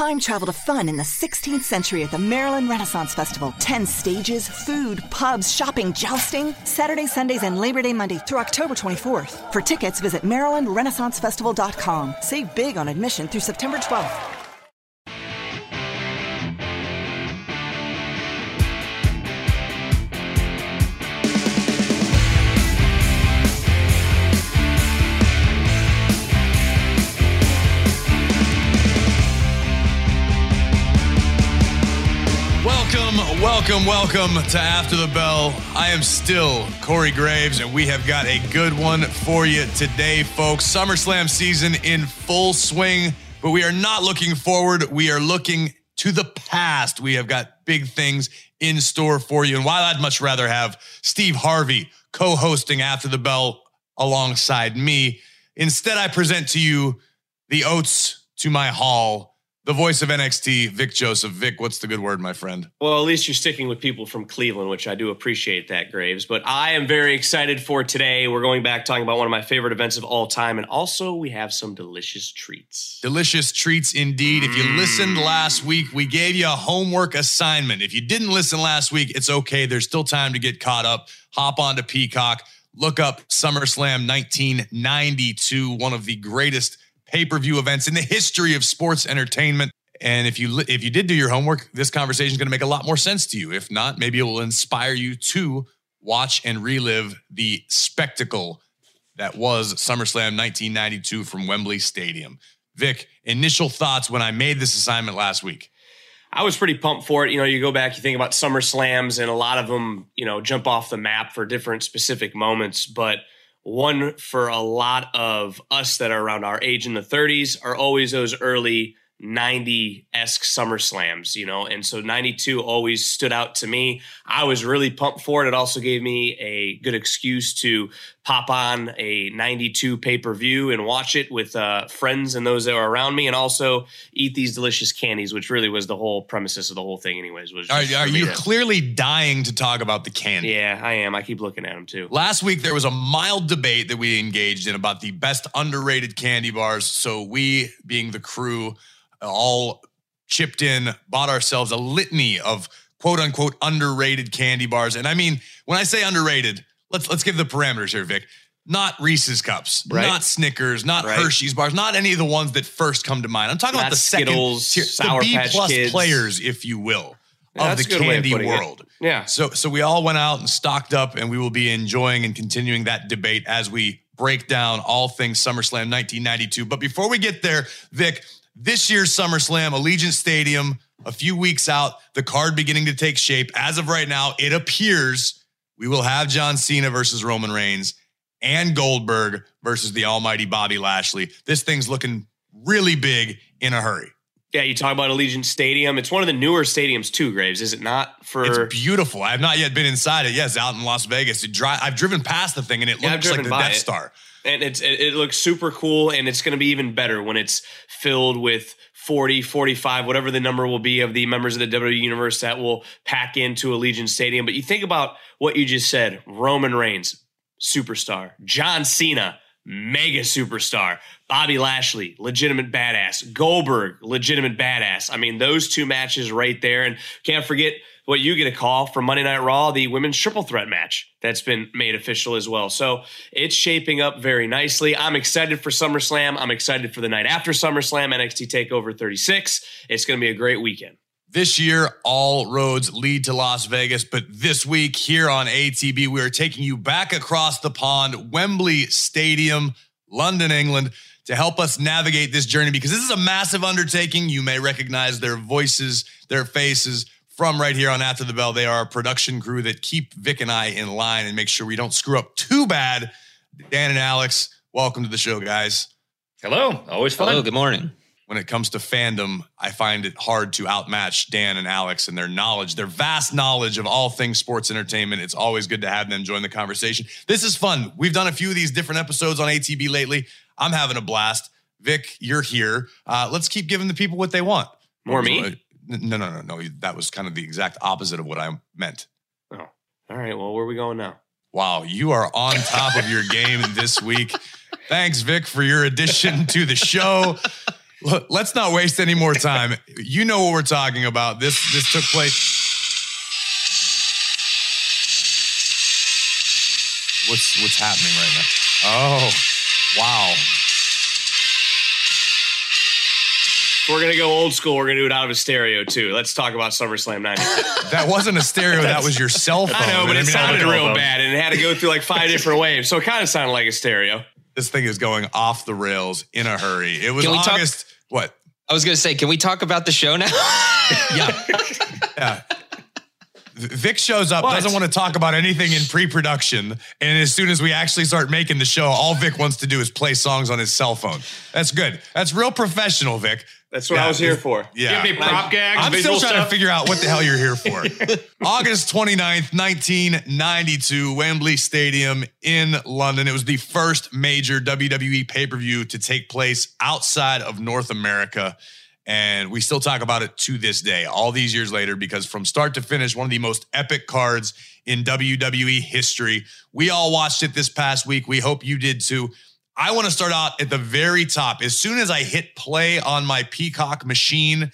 Time travel to fun in the 16th century at the Maryland Renaissance Festival. 10 stages, food, pubs, shopping, jousting. Saturday, Sundays, and Labor Day Monday through October 24th. For tickets, visit MarylandRenaissanceFestival.com. Save big on admission through September 12th. Welcome, welcome to After the Bell. I am still Corey Graves, and we have got a good one for you today, folks. SummerSlam season in full swing, but we are not looking forward. We are looking to the past. We have got big things in store for you. And while I'd much rather have Steve Harvey co hosting After the Bell alongside me, instead I present to you the Oates to my Hall the voice of NXT, Vic Joseph. Vic, what's the good word, my friend? Well, at least you're sticking with people from Cleveland, which I do appreciate that, Graves. But I am very excited for today. We're going back talking about one of my favorite events of all time. And also, we have some delicious treats. Delicious treats indeed. If you listened mm. last week, we gave you a homework assignment. If you didn't listen last week, it's okay. There's still time to get caught up. Hop onto Peacock, look up SummerSlam 1992, one of the greatest pay-per-view events in the history of sports entertainment. And if you if you did do your homework, this conversation is going to make a lot more sense to you. If not, maybe it will inspire you to watch and relive the spectacle that was SummerSlam 1992 from Wembley Stadium. Vic, initial thoughts when I made this assignment last week. I was pretty pumped for it. You know, you go back, you think about Summer Slams, and a lot of them, you know, jump off the map for different specific moments. But one for a lot of us that are around our age in the 30s are always those early 90 esque Summer Slams, you know, and so 92 always stood out to me. I was really pumped for it. It also gave me a good excuse to pop on a 92 pay per view and watch it with uh, friends and those that are around me, and also eat these delicious candies, which really was the whole premises of the whole thing, anyways. Was are, are you to, clearly dying to talk about the candy? Yeah, I am. I keep looking at them too. Last week there was a mild debate that we engaged in about the best underrated candy bars. So we, being the crew all chipped in, bought ourselves a litany of quote unquote underrated candy bars. And I mean, when I say underrated, let's let's give the parameters here, Vic. Not Reese's cups, right. not Snickers, not right. Hershey's bars, not any of the ones that first come to mind. I'm talking not about the Skittles, second tier, the B plus kids. players, if you will, yeah, of the candy of world. It. Yeah. So so we all went out and stocked up, and we will be enjoying and continuing that debate as we break down all things SummerSlam 1992. But before we get there, Vic, this year's SummerSlam, Allegiant Stadium, a few weeks out, the card beginning to take shape. As of right now, it appears we will have John Cena versus Roman Reigns and Goldberg versus the almighty Bobby Lashley. This thing's looking really big in a hurry. Yeah, you talk about Allegiant Stadium. It's one of the newer stadiums too, Graves, is it not? For It's beautiful. I have not yet been inside it. Yes, out in Las Vegas. Dri- I've driven past the thing and it yeah, looks like the Death it. Star and it's it looks super cool and it's going to be even better when it's filled with 40 45 whatever the number will be of the members of the WWE universe that will pack into Allegiant Stadium. But you think about what you just said Roman Reigns superstar John Cena mega superstar Bobby Lashley legitimate badass Goldberg legitimate badass. I mean those two matches right there. And can't forget what you get a call from Monday Night Raw, the women's triple threat match that's been made official as well. So it's shaping up very nicely. I'm excited for SummerSlam. I'm excited for the night after SummerSlam, NXT TakeOver 36. It's going to be a great weekend. This year, all roads lead to Las Vegas, but this week here on ATB, we are taking you back across the pond, Wembley Stadium, London, England, to help us navigate this journey because this is a massive undertaking. You may recognize their voices, their faces from right here on After the Bell. They are a production crew that keep Vic and I in line and make sure we don't screw up too bad. Dan and Alex, welcome to the show, guys. Hello. Always fun. Hello. Good morning. When it comes to fandom, I find it hard to outmatch Dan and Alex and their knowledge, their vast knowledge of all things sports entertainment. It's always good to have them join the conversation. This is fun. We've done a few of these different episodes on ATB lately. I'm having a blast. Vic, you're here. Uh, let's keep giving the people what they want. More me? No, no, no, no. That was kind of the exact opposite of what I meant. Oh, all right. Well, where are we going now? Wow, you are on top of your game this week. Thanks, Vic, for your addition to the show. Look, let's not waste any more time. You know what we're talking about. This this took place. What's what's happening right now? Oh, wow. We're gonna go old school. We're gonna do it out of a stereo too. Let's talk about SummerSlam '90. That wasn't a stereo. that was your cell phone. I know, but I it sounded real phone. bad, and it had to go through like five different waves, so it kind of sounded like a stereo. This thing is going off the rails in a hurry. It was Can we talk- What? I was gonna say, can we talk about the show now? Yeah. yeah. Vic shows up, What? doesn't want to talk about anything in pre-production, and as soon as we actually start making the show, all Vic wants to do is play songs on his cell phone. That's good. That's real professional, Vic. That's what Yeah, I was here for. Yeah. Give me prop gags, I'm still trying stuff. to figure out what the hell you're here for. August 29th, 1992, Wembley Stadium in London. It was the first major WWE pay per view to take place outside of North America. And we still talk about it to this day, all these years later, because from start to finish, one of the most epic cards in WWE history. We all watched it this past week. We hope you did too. I want to start out at the very top. As soon as I hit play on my Peacock machine,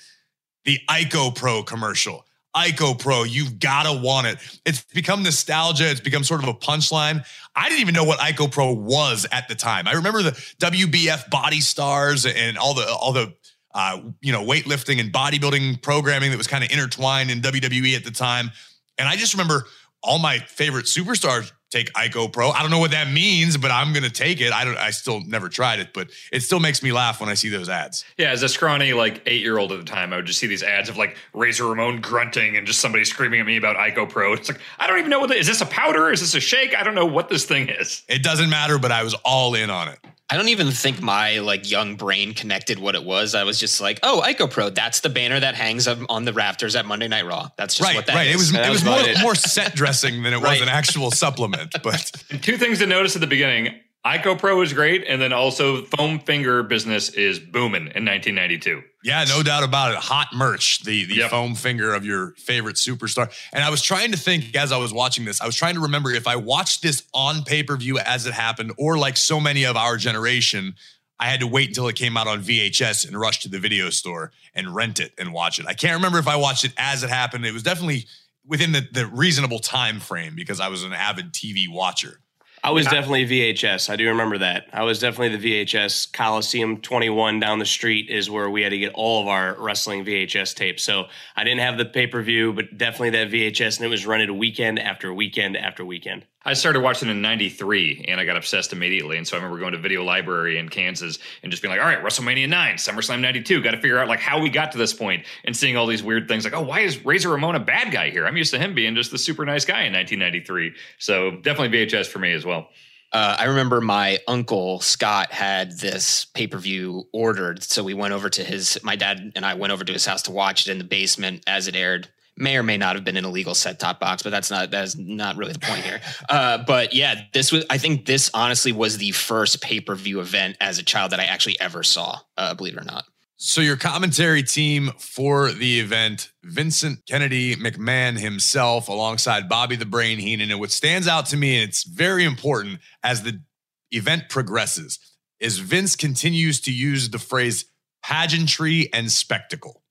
the ICOPRO commercial. ICOPRO, you've got to want it. It's become nostalgia. It's become sort of a punchline. I didn't even know what ICOPRO was at the time. I remember the WBF Body Stars and all the all the uh, you know weightlifting and bodybuilding programming that was kind of intertwined in WWE at the time. And I just remember all my favorite superstars take ICOPRO. I don't know what that means, but I'm gonna take it. I don't. I still never tried it, but it still makes me laugh when I see those ads. Yeah, as a scrawny like eight year old at the time, I would just see these ads of like Razor Ramon grunting and just somebody screaming at me about ICOPRO. It's like I don't even know what the, is this a powder? Is this a shake? I don't know what this thing is. It doesn't matter, but I was all in on it. I don't even think my like young brain connected what it was. I was just like, oh, ICOPRO, that's the banner that hangs up on the rafters at Monday Night Raw. That's just right, what that right. is. It was That it was was more, it. more set dressing than it was an actual supplement. But two things to notice at the beginning. ICOPRO is great, and then also foam finger business is booming in 1992. yeah, no doubt about it. Hot merch, the the Yep. foam finger of your favorite superstar. And I was trying to think as I was watching this, I was trying to remember if I watched this on pay per view as it happened, or like so many of our generation. I had to wait until it came out on VHS and rush to the video store and rent it and watch it. I can't remember if I watched it as it happened. It was definitely within the, the reasonable time frame because I was an avid TV watcher. I was definitely VHS. I do remember that. I was definitely the VHS. Coliseum 21 down the street is where we had to get all of our wrestling VHS tapes. So I didn't have the pay per view, but definitely that VHS, and it was rented weekend after weekend after weekend. I started watching in 93 and I got obsessed immediately. And so I remember going to Video Library in Kansas and just being like, all right, WrestleMania 9, SummerSlam 92. Got to figure out like how we got to this point and seeing all these weird things like, oh, why is Razor Ramon a bad guy here? I'm used to him being just the super nice guy in 1993. So definitely VHS for me as well. Uh, I remember my uncle Scott had this pay per view ordered, so we went over to his. My dad and I went over to his house to watch it in the basement as it aired. May or may not have been an illegal set top box, but that's not that's not really the point here. Uh, but yeah, this was. I think this honestly was the first pay per view event as a child that I actually ever saw. Uh, believe it or not. So your commentary team for the event, Vincent Kennedy McMahon himself, alongside Bobby the Brain Heenan. And what stands out to me, and it's very important as the event progresses, is Vince continues to use the phrase pageantry and spectacle.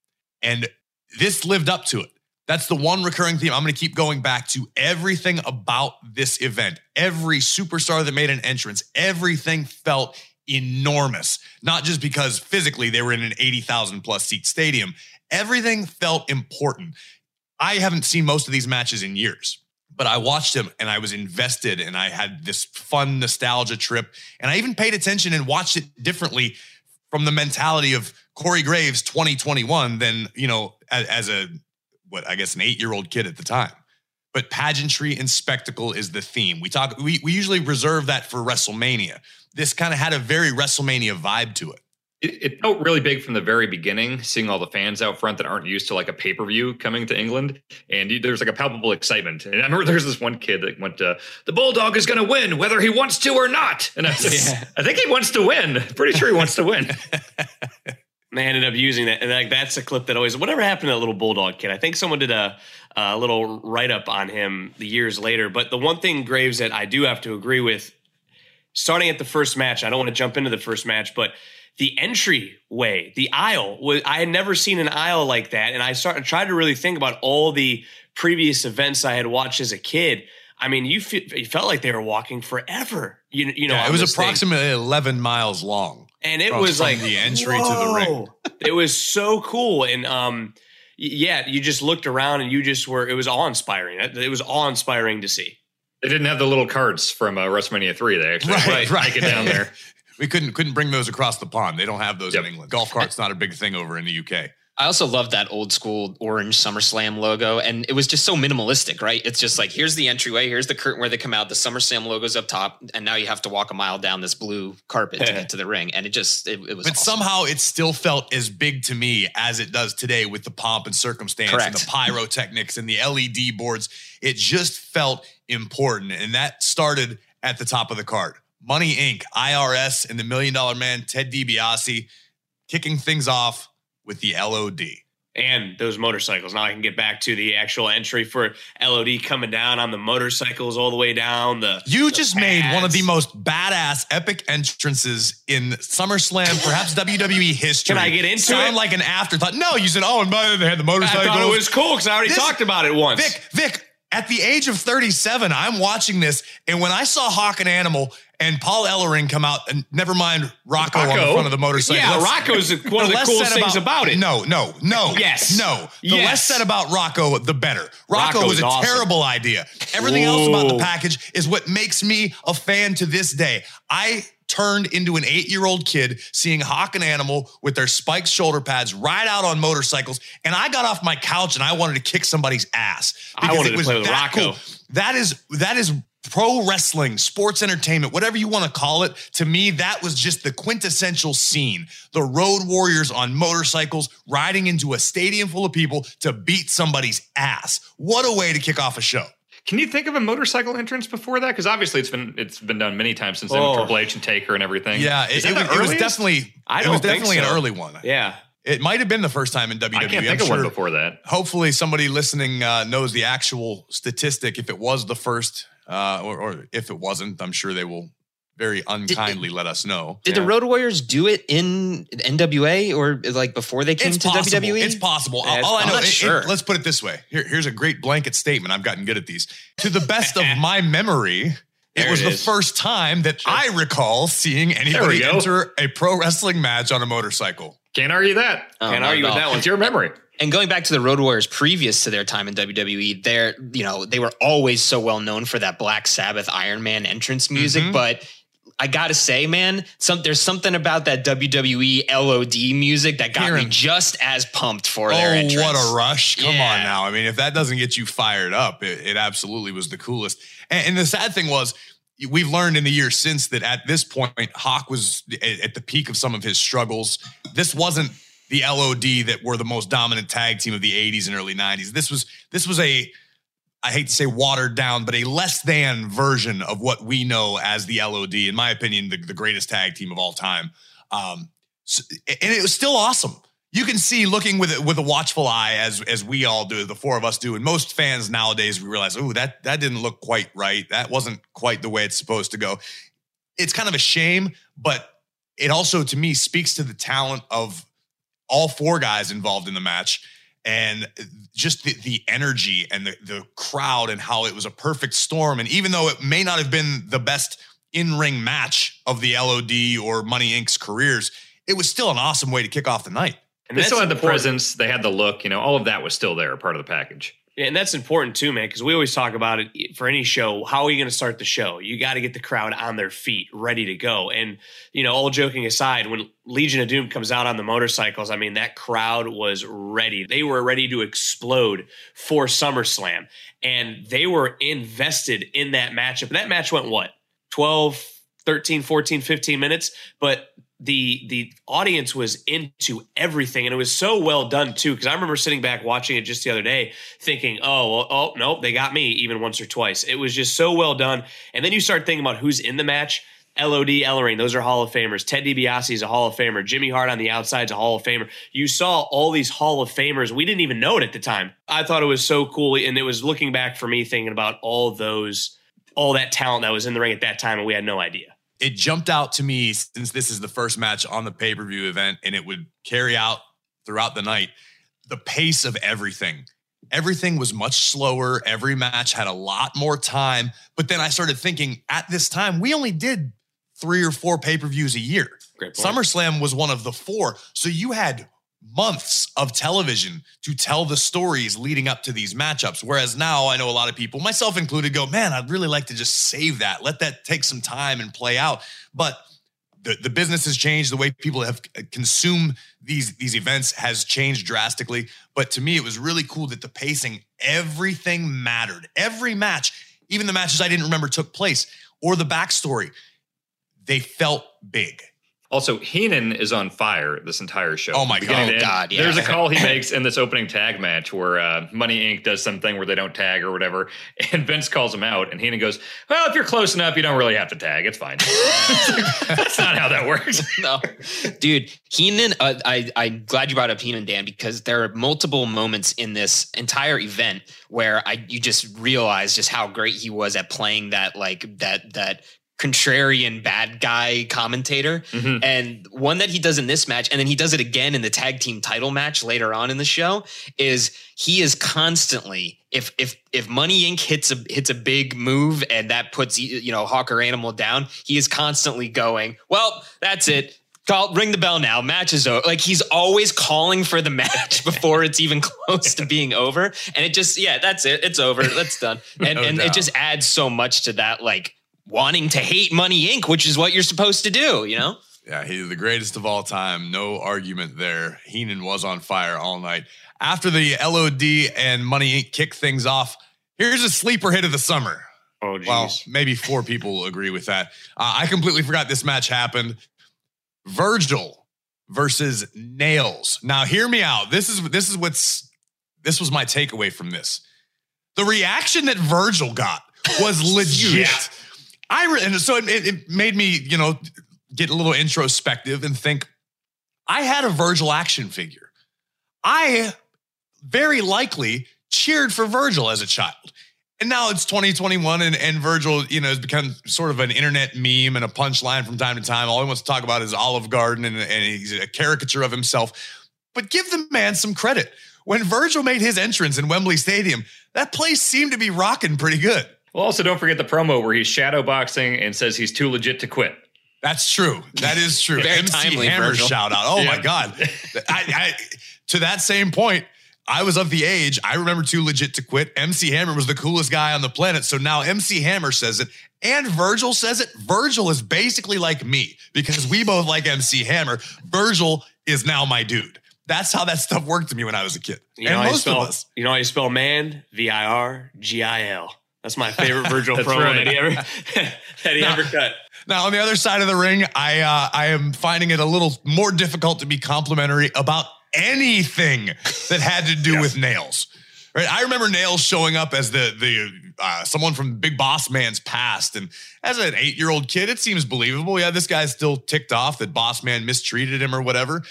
And this lived up to it. That's the one recurring theme. I'm going to keep going back to everything about this event. Every superstar that made an entrance, everything felt enormous. Not just because physically they were in an 80,000 plus seat stadium, everything felt important. I haven't seen most of these matches in years, but I watched them and I was invested and I had this fun nostalgia trip. And I even paid attention and watched it differently from the mentality of Corey Graves 2021 than, you know, as, as a, what I guess an eight year old kid at the time. But pageantry and spectacle is the theme. We talk, we, we usually reserve that for WrestleMania. This kind of had a very WrestleMania vibe to it. It, it felt really big from the very beginning, seeing all the fans out front that aren't used to like a pay per view coming to England, and you, there's like a palpable excitement. And I remember there's this one kid that went, uh, "The Bulldog is going to win, whether he wants to or not." And I, was, Yeah. I think he wants to win. Pretty sure he wants to win. And they ended up using that. And like that's a clip that always whatever happened to that little bulldog kid. I think someone did a, a little write up on him the years later. But the one thing Graves that I do have to agree with, starting at the first match, I don't want to jump into the first match, but the entryway, the aisle. Was, I had never seen an aisle like that, and I started tried to really think about all the previous events I had watched as a kid. I mean, you, fe- you felt like they were walking forever. You, you know, Yeah, it was this thing. approximately 11 miles long. And it from- was from like the entry to the ring. it was so cool, and um, yeah, you just looked around and you just were. It was awe inspiring. It it was awe inspiring to see. They didn't have the little carts from uh, WrestleMania three. They actually Right, right. take it down there. We couldn't couldn't bring those across the pond. They don't have those Yep. in England. Golf cart's not a big thing over in the UK. I also love that old school orange SummerSlam logo, and it was just so minimalistic, right? It's just like here's the entryway, here's the curtain where they come out, the SummerSlam logo's up top, and now you have to walk a mile down this blue carpet to get to the ring, and it just it, it was. But awesome. somehow it still felt as big to me as it does today with the pomp and circumstance and Correct. the pyrotechnics and the LED boards. It just felt important. And that started at the top of the card. Money Inc., IRS, and the Million Dollar Man, Ted DiBiase, kicking things off with the LOD. and those motorcycles. Now I can get back to the actual entry for LOD coming down on the motorcycles all the way down. The You the just made one of the most badass epic entrances in SummerSlam, perhaps WWE history. Can I get into Sound it? like an afterthought. No, you said, oh, and by the way, they had the I motorcycles. thought it was cool because I already This- talked about it once. Vic, Vic, at the age of 37, I'm watching this, and when I saw Hawk and Animal and Paul Ellering come out, and never mind Rocco, on the front of the motorcycle. yeah, let's- Rocco's one of the coolest things about, it. No, no, no. Yes. No. The Yes. less said about Rocco, the better. Rocco Rocco's was a awesome. terrible idea. Everything else about the package is what makes me a fan to this day. I turned into an eight year old kid seeing Hawk and Animal with their spiked shoulder pads ride out on motorcycles. And I got off my couch and I wanted to kick somebody's ass. I wanted it to play with Rocco. cool. That is, that is pro wrestling, sports entertainment, whatever you want to call it. To me, that was just the quintessential scene. The road warriors on motorcycles riding into a stadium full of people to beat somebody's ass. What a way to kick off a show. Can you think of a motorcycle entrance before that? Because obviously it's been it's been done many times since then. Oh. with Triple H and Taker and everything. Yeah, it, it, was, it was definitely I it was don't think definitely an early one. Yeah. It might have been the first time in WWE. I can't I'm think of sure- one before that. Hopefully, somebody listening uh, knows the actual statistic. If it was the first, uh, or, or if it wasn't, I'm sure they will very unkindly let us know. Did Yeah. the Road Warriors do it in NWA or like before they came It's to possible. WWE? It's possible. Yeah, it's All I I'm know, not it- it- sure. let's put it this way. Here, here's a great blanket statement. I've gotten good at these. To the best of my memory, it There was it the is. first time that I recall seeing anybody enter a pro wrestling match on a motorcycle. Can't argue that. Oh, Can't argue with that one. It's your memory. And going back to the Road Warriors previous to their time in WWE, they're you know they were always so well known for that Black Sabbath Iron Man entrance music, Mhm. but. I gotta say, man, some there's something about that WWE LOD music that got me just as pumped for Oh, their entrance. what a rush. Come Yeah. on now. I mean, if that doesn't get you fired up, it, it absolutely was the coolest. And, and the sad thing was, we've learned in the years since that at this point, Hawk was at, the peak of some of his struggles. This wasn't the LOD that were the most dominant tag team of the 80s and early 90s. This was this was a I hate to say watered down, but a less than version of what we know as the LOD. In my opinion, the, the greatest tag team of all time. Um, s- and it was still awesome. You can see looking with with a watchful eye, as as we all do, the four of us do, and most fans nowadays we realize, oh, that that didn't look quite right. That wasn't quite the way it's supposed to go. It's kind of a shame, but it also to me speaks to the talent of all four guys involved in the match and just the, the energy and the, the crowd and how it was a perfect storm. And even though it may not have been the best in ring match of the LOD or Money Inc.'s careers, it was still an awesome way to kick off the night. And They still had the important. presence. They had the look. You know, all of that was still there, part of the package. Yeah, and that's important too, man, because we always talk about it eh, for any show. How are you going to start the show? You got to get the crowd on their feet, ready to go. And, you know, all joking aside, when Legion of Doom comes out on the motorcycles, I mean, that crowd was ready. They were ready to explode for SummerSlam. And they were invested in that matchup. And that match went what? 12, 13, 14, 15 minutes. But the the audience was into everything and it was so well done too because i remember sitting back watching it just the other day thinking oh well, oh no they got me even once or twice it was just so well done and then you start thinking about who's in the match LOD Ellering, those are Hall of Famers. Ted DiBiase is a Hall of Famer. Jimmy Hart on the outside is a Hall of Famer. You saw all these Hall of Famers. We didn't even know it at the time. I thought it was so cool. And it was looking back for me thinking about all those, all that talent that was in the ring at that time, and we had no idea. It jumped out to me since this is the first match on the pay per view event and it would carry out throughout the night. The pace of everything. Everything was much slower. Every match had a lot more time. But then I started thinking at this time, we only did three or four pay per views a year. Great. SummerSlam was one of the four. So you had months of television to tell the stories leading up to these matchups. Whereas now I know a lot of people, myself included, go, man, I'd really like to just save that, let that take some time and play out. But the, the business has changed. The way people have consumed these, these events has changed drastically. But to me, it was really cool that the pacing, everything mattered. Every match, even the matches I didn't remember took place, or the backstory, they felt big. Also, Heenan is on fire this entire show. Oh my God. Oh. God, yeah. There's a call he makes in this opening tag match where uh, Money Inc. does something where they don't tag or whatever, and Vince calls him out, and Heenan goes, "Well, if you're close enough, you don't really have to tag. It's fine." That's not how that works. no, dude, Heenan. Uh, I I'm glad you brought up Heenan, Dan, because there are multiple moments in this entire event where I you just realize just how great he was at playing that like that that contrarian bad guy commentator Mhm. and one that he does in this match and then he does it again in the tag team title match later on in the show is he is constantly if if if money inc hits a hits a big move and that puts you know hawker animal down he is constantly going well that's it Call, ring the bell now. Match is over. Like he's always calling for the match before it's even close to being over, and it just yeah, that's it. It's over. That's done. And No and it just adds so much to that like wanting to hate Money Inc., which is what you're supposed to do. You know. Yeah, he's the greatest of all time. No argument there. Heenan was on fire all night. After the LOD and Money Inc. kick things off, here's a sleeper hit of the summer. Oh, geez. Well, maybe four people will agree with that. Uh, I completely forgot this match happened. Virgil versus Nails. Now, hear me out. This is this is what's this was my takeaway from this. The reaction that Virgil got was legit. I re- and so it, it made me, you know, get a little introspective and think. I had a Virgil action figure. I very likely cheered for Virgil as a child. And now it's 2021 and, and Virgil, you know, has become sort of an internet meme and a punchline from time to time. All he wants to talk about is Olive Garden and, and he's a caricature of himself. But give the man some credit. When Virgil made his entrance in Wembley Stadium, that place seemed to be rocking pretty good. Well, also don't forget the promo where he's shadow boxing and says he's too legit to quit. That's true. That is true. Very MC timely, Hammer Virgil. shout out. Oh my God. I, I, to that same point, I was of the age, I remember too legit to quit. MC Hammer was the coolest guy on the planet. So now MC Hammer says it and Virgil says it. Virgil is basically like me because we both like MC Hammer. Virgil is now my dude. That's how that stuff worked to me when I was a kid. You know, and how you most spell, of us. you know how you spell man? V I R G I L. That's my favorite Virgil promo right. that he ever that he Nah. ever cut. Now, on the other side of the ring, I uh, I am finding it a little more difficult to be complimentary about anything that had to do with nails. Right? I remember Nails showing up as the the uh, someone from Big Boss Man's past, and as an eight year old kid, it seems believable. Yeah, this guy's still ticked off that Boss Man mistreated him or whatever.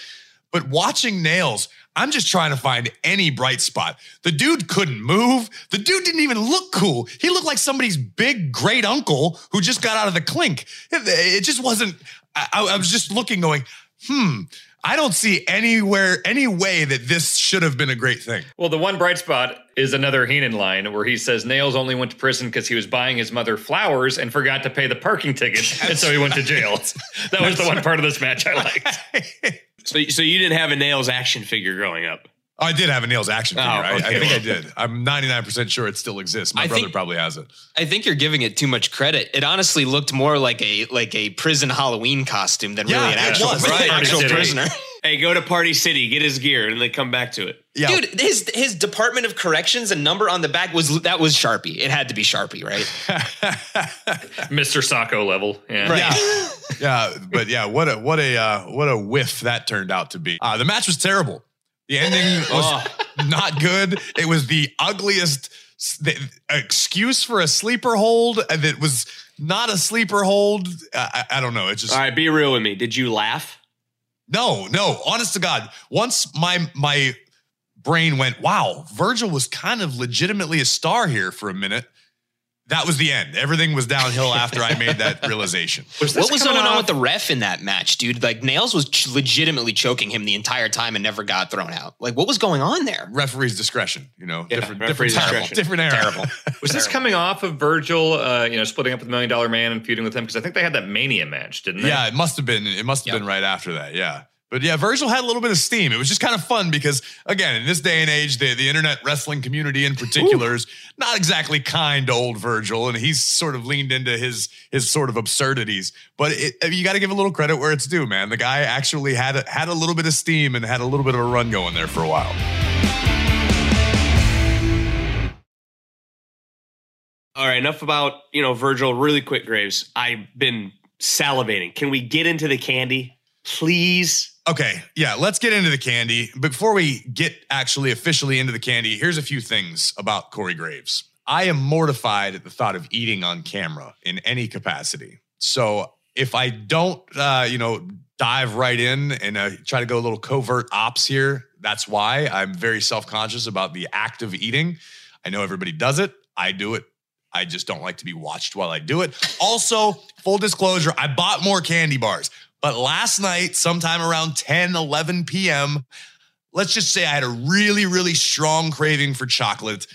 But watching Nails, I'm just trying to find any bright spot. The dude couldn't move. The dude didn't even look cool. He looked like somebody's big great uncle who just got out of the clink. It, just wasn't. I, I was just looking, going, hmm. I don't see anywhere, any way that this should have been a great thing. Well, the one bright spot is another Heenan line where he says Nails only went to prison because he was buying his mother flowers and forgot to pay the parking ticket, and so he went to jail. That was the one part of this match I liked. So, so you didn't have a nails action figure growing up. Oh, I did have a Nails action figure. Oh, I, I think I did. I'm 99% sure it still exists. My I brother think- probably has it. I think you're giving it too much credit. It honestly looked more like a like a prison Halloween costume than Yeah, really an actual, was. Right. actual prisoner. Hey, go to Party City, get his gear, and then come back to it. Yeah. Dude, his his Department of Corrections and number on the back was that was Sharpie. It had to be Sharpie, right? Mr. Sacco level. Yeah. Right. Yeah, yeah, but yeah, what a what a uh, what a whiff that turned out to be. Uh, the match was terrible. The ending was not good. It was the ugliest the excuse for a sleeper hold that was not a sleeper hold. I, I I don't know. It just All right, be real with me. Did you laugh? No, no. Honest to God, once my my brain went, wow, Virgil was kind of legitimately a star here for a minute. That was the end. Everything was downhill after I made that realization. Was What was coming going on with the ref in that match, dude? Like Nails was ch- legitimately choking him the entire time and never got thrown out. Like what was going on there? Referee's discretion, you know, Yeah, different, referee's different, era, discretion. different era. Terrible. Was this coming off of Virgil, uh, you know, splitting up with the Million Dollar Man and feuding with him? Because I think they had that Mania match, didn't they? Yeah, it must have been. It must have Yep. been right after that. Yeah. But yeah, Virgil had a little bit of steam. It was just kind of fun because, again, in this day and age, the, the internet wrestling community in particular is not exactly kind to old Virgil, and he's sort of leaned into his his sort of absurdities. But it, you got to give a little credit where it's due, man. The guy actually had a, had a little bit of steam and had a little bit of a run going there for a while. All right, enough about you know Virgil. Really quick, Graves. I've been salivating. Can we get into the candy, please? Okay, yeah, let's get into the candy. Before we get actually officially into the candy, here's a few things about Corey Graves. I am mortified at the thought of eating on camera in any capacity. So if I don't, uh, you know, dive right in and uh, try to go a little covert ops here, that's why I'm very self conscious about the act of eating. I know everybody does it. I do it. I just don't like to be watched while I do it. Also, full disclosure, I bought more candy bars. But last night, sometime around 10, 11 p.m., let's just say I had a really, really strong craving for chocolate.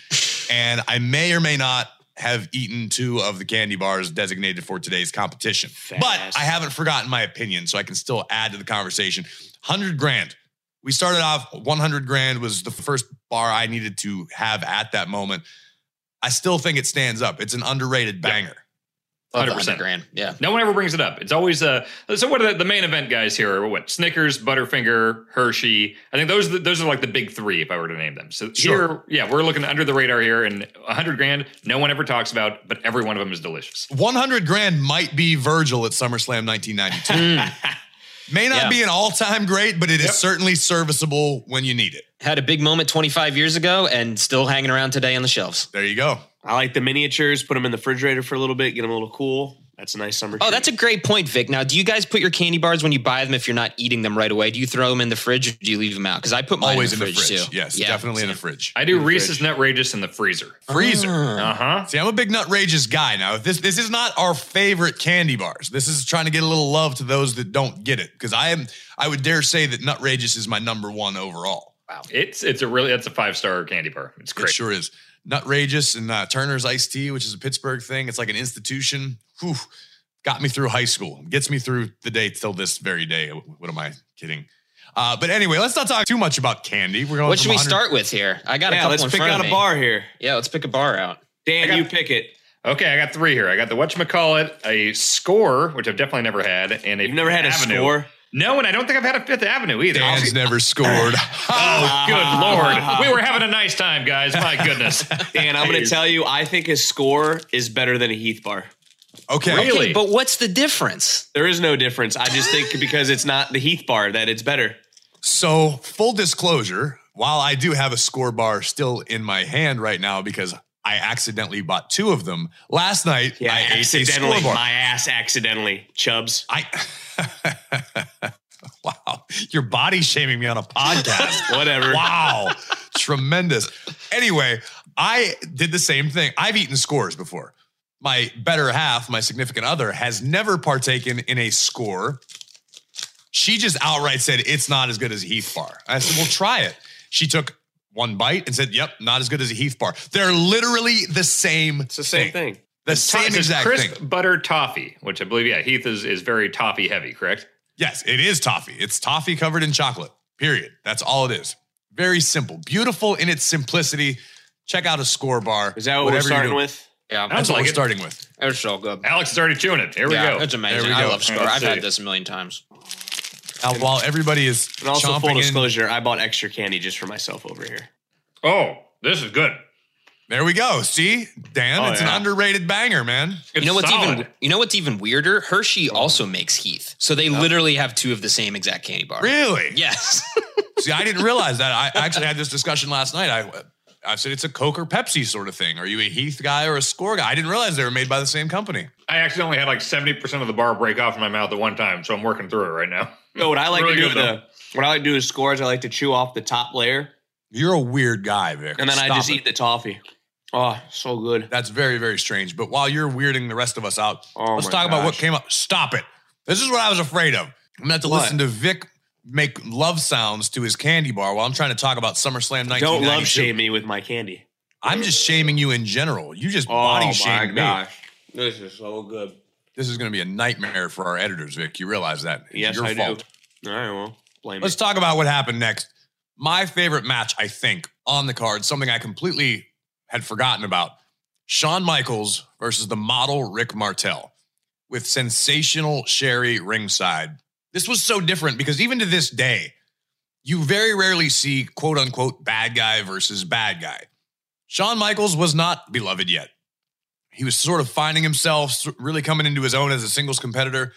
And I may or may not have eaten two of the candy bars designated for today's competition. But I haven't forgotten my opinion, so I can still add to the conversation. 100 grand. We started off 100 grand was the first bar I needed to have at that moment. I still think it stands up. It's an underrated banger. Love the 100%. 100 grand. Yeah. No one ever brings it up. It's always uh so what are the, the main event guys here are what? Snickers, Butterfinger, Hershey. I think those are the, those are like the big 3 if I were to name them. So Sure. here, yeah, we're looking under the radar here and 100 grand no one ever talks about, but every one of them is delicious. 100 grand might be Virgil at SummerSlam 1992. May not Yeah. be an all time great, but it is Yep. certainly serviceable when you need it. Had a big moment 25 years ago and still hanging around today on the shelves. There you go. I like the miniatures. Put them in the refrigerator for a little bit. Get them a little cool. That's a nice summer. Oh, treat. that's a great point, Vic. Now, do you guys put your candy bars when you buy them if you're not eating them right away? Do you throw them in the fridge or do you leave them out? Because I put mine Always in the fridge, too. Yes, Yeah, definitely in the fridge. I do the Reese's fridge. Nutrageous in the freezer. Freezer. Uh huh. See, I'm a big Nutrageous guy now. This this is not our favorite candy bars. This is trying to get a little love to those that don't get it. Because I am, I would dare say that Nutrageous is my number one overall. Wow, it's it's a really that's a five star candy bar. It's It great. sure is. Nutrageous and uh, Turner's Iced Tea, which is a Pittsburgh thing. It's like an institution. Whew, got me through high school. Gets me through the day till this very day. What am I kidding? Uh, but anyway, let's not talk too much about candy. We're going. What should from we 100 start with here? I got a yeah. couple Let's in pick front out of a bar here. Yeah, let's pick a bar out. Dan, got- you pick it. Okay, I got three here. I got the whatchamacallit, a Skor, which I've definitely never had, and a You've never had a Skor. No, and I don't think I've had a Fifth Avenue either. Dan's never scored. Oh, good lord. We were having a nice time, guys. My goodness. Dan, I'm going to tell you, I think his Skor is better than a Heath bar. Okay. Really? Okay, but what's the difference? There is no difference. I just think because it's not the Heath bar that it's better. So, full disclosure, while I do have a Skor bar still in my hand right now because I accidentally bought two of them last night, Yeah, I accidentally. My ass accidentally. Chubs. I wow, you're body shaming me on a podcast. Whatever. wow, tremendous. Anyway, I did the same thing. I've eaten Skors before. My better half, my significant other, has never partaken in a Skor. She just outright said it's not as good as a Heath bar. I said, well, try it. She took one bite and said, yep, not as good as a Heath bar. They're literally the same. It's the same thing. The It's same it's exact crisp thing. butter toffee, which I believe, yeah, Heath is, is very toffee heavy, correct? Yes, it is toffee. It's toffee covered in chocolate. Period. That's all it is. Very simple. Beautiful in its simplicity. Check out a Skor bar. Is that what whatever we're starting with? Yeah, That's Sounds what like we're it. starting with. it's so good. Alex is already chewing it. Here we yeah, go. it's amazing. There we I love Skor. I've had this a million times. Uh, now, while everybody is And also, full chomping in, disclosure, I bought extra candy just for myself over here. Oh, this is good. there we go. See, Dan, Oh, it's yeah. an underrated banger, man. It's you know what's solid. even you know what's even weirder? Hershey also makes Heath, so they literally have two of the same exact candy bar. Really? Yes. See, I didn't realize that. I actually had this discussion last night. I, I said it's a Coke or Pepsi sort of thing. Are you a Heath guy or a Skor guy? I didn't realize they were made by the same company. I accidentally had like 70% of the bar break off in my mouth at one time, so I'm working through it right now. No, what I like Really to do with the what I like to do with Skors, I like to chew off the top layer You're a weird guy, Vic. and then I just it. eat the toffee. Oh, so good. That's very, very strange. But while you're weirding the rest of us out, Oh let's my talk about what came up. Stop it. This is what I was afraid of. I'm gonna have to What? listen to Vic make love sounds to his candy bar while I'm trying to talk about SummerSlam 1992. Don't love shame me with my candy. I'm just shaming you in general. You just Oh body shamed me. gosh. This is so good. This is going to be a nightmare for our editors, Vic. You realize that? It's Yes, your I fault. do. All right, well, blame Let's me. talk about what happened next. My favorite match, I think, on the card, something I completely had forgotten about. Shawn Michaels versus the model Rick Martel with sensational Sherri ringside. This was so different because even to this day, you very rarely see quote unquote bad guy versus bad guy. Shawn Michaels was not beloved yet. He was sort of finding himself, really coming into his own as a singles competitor.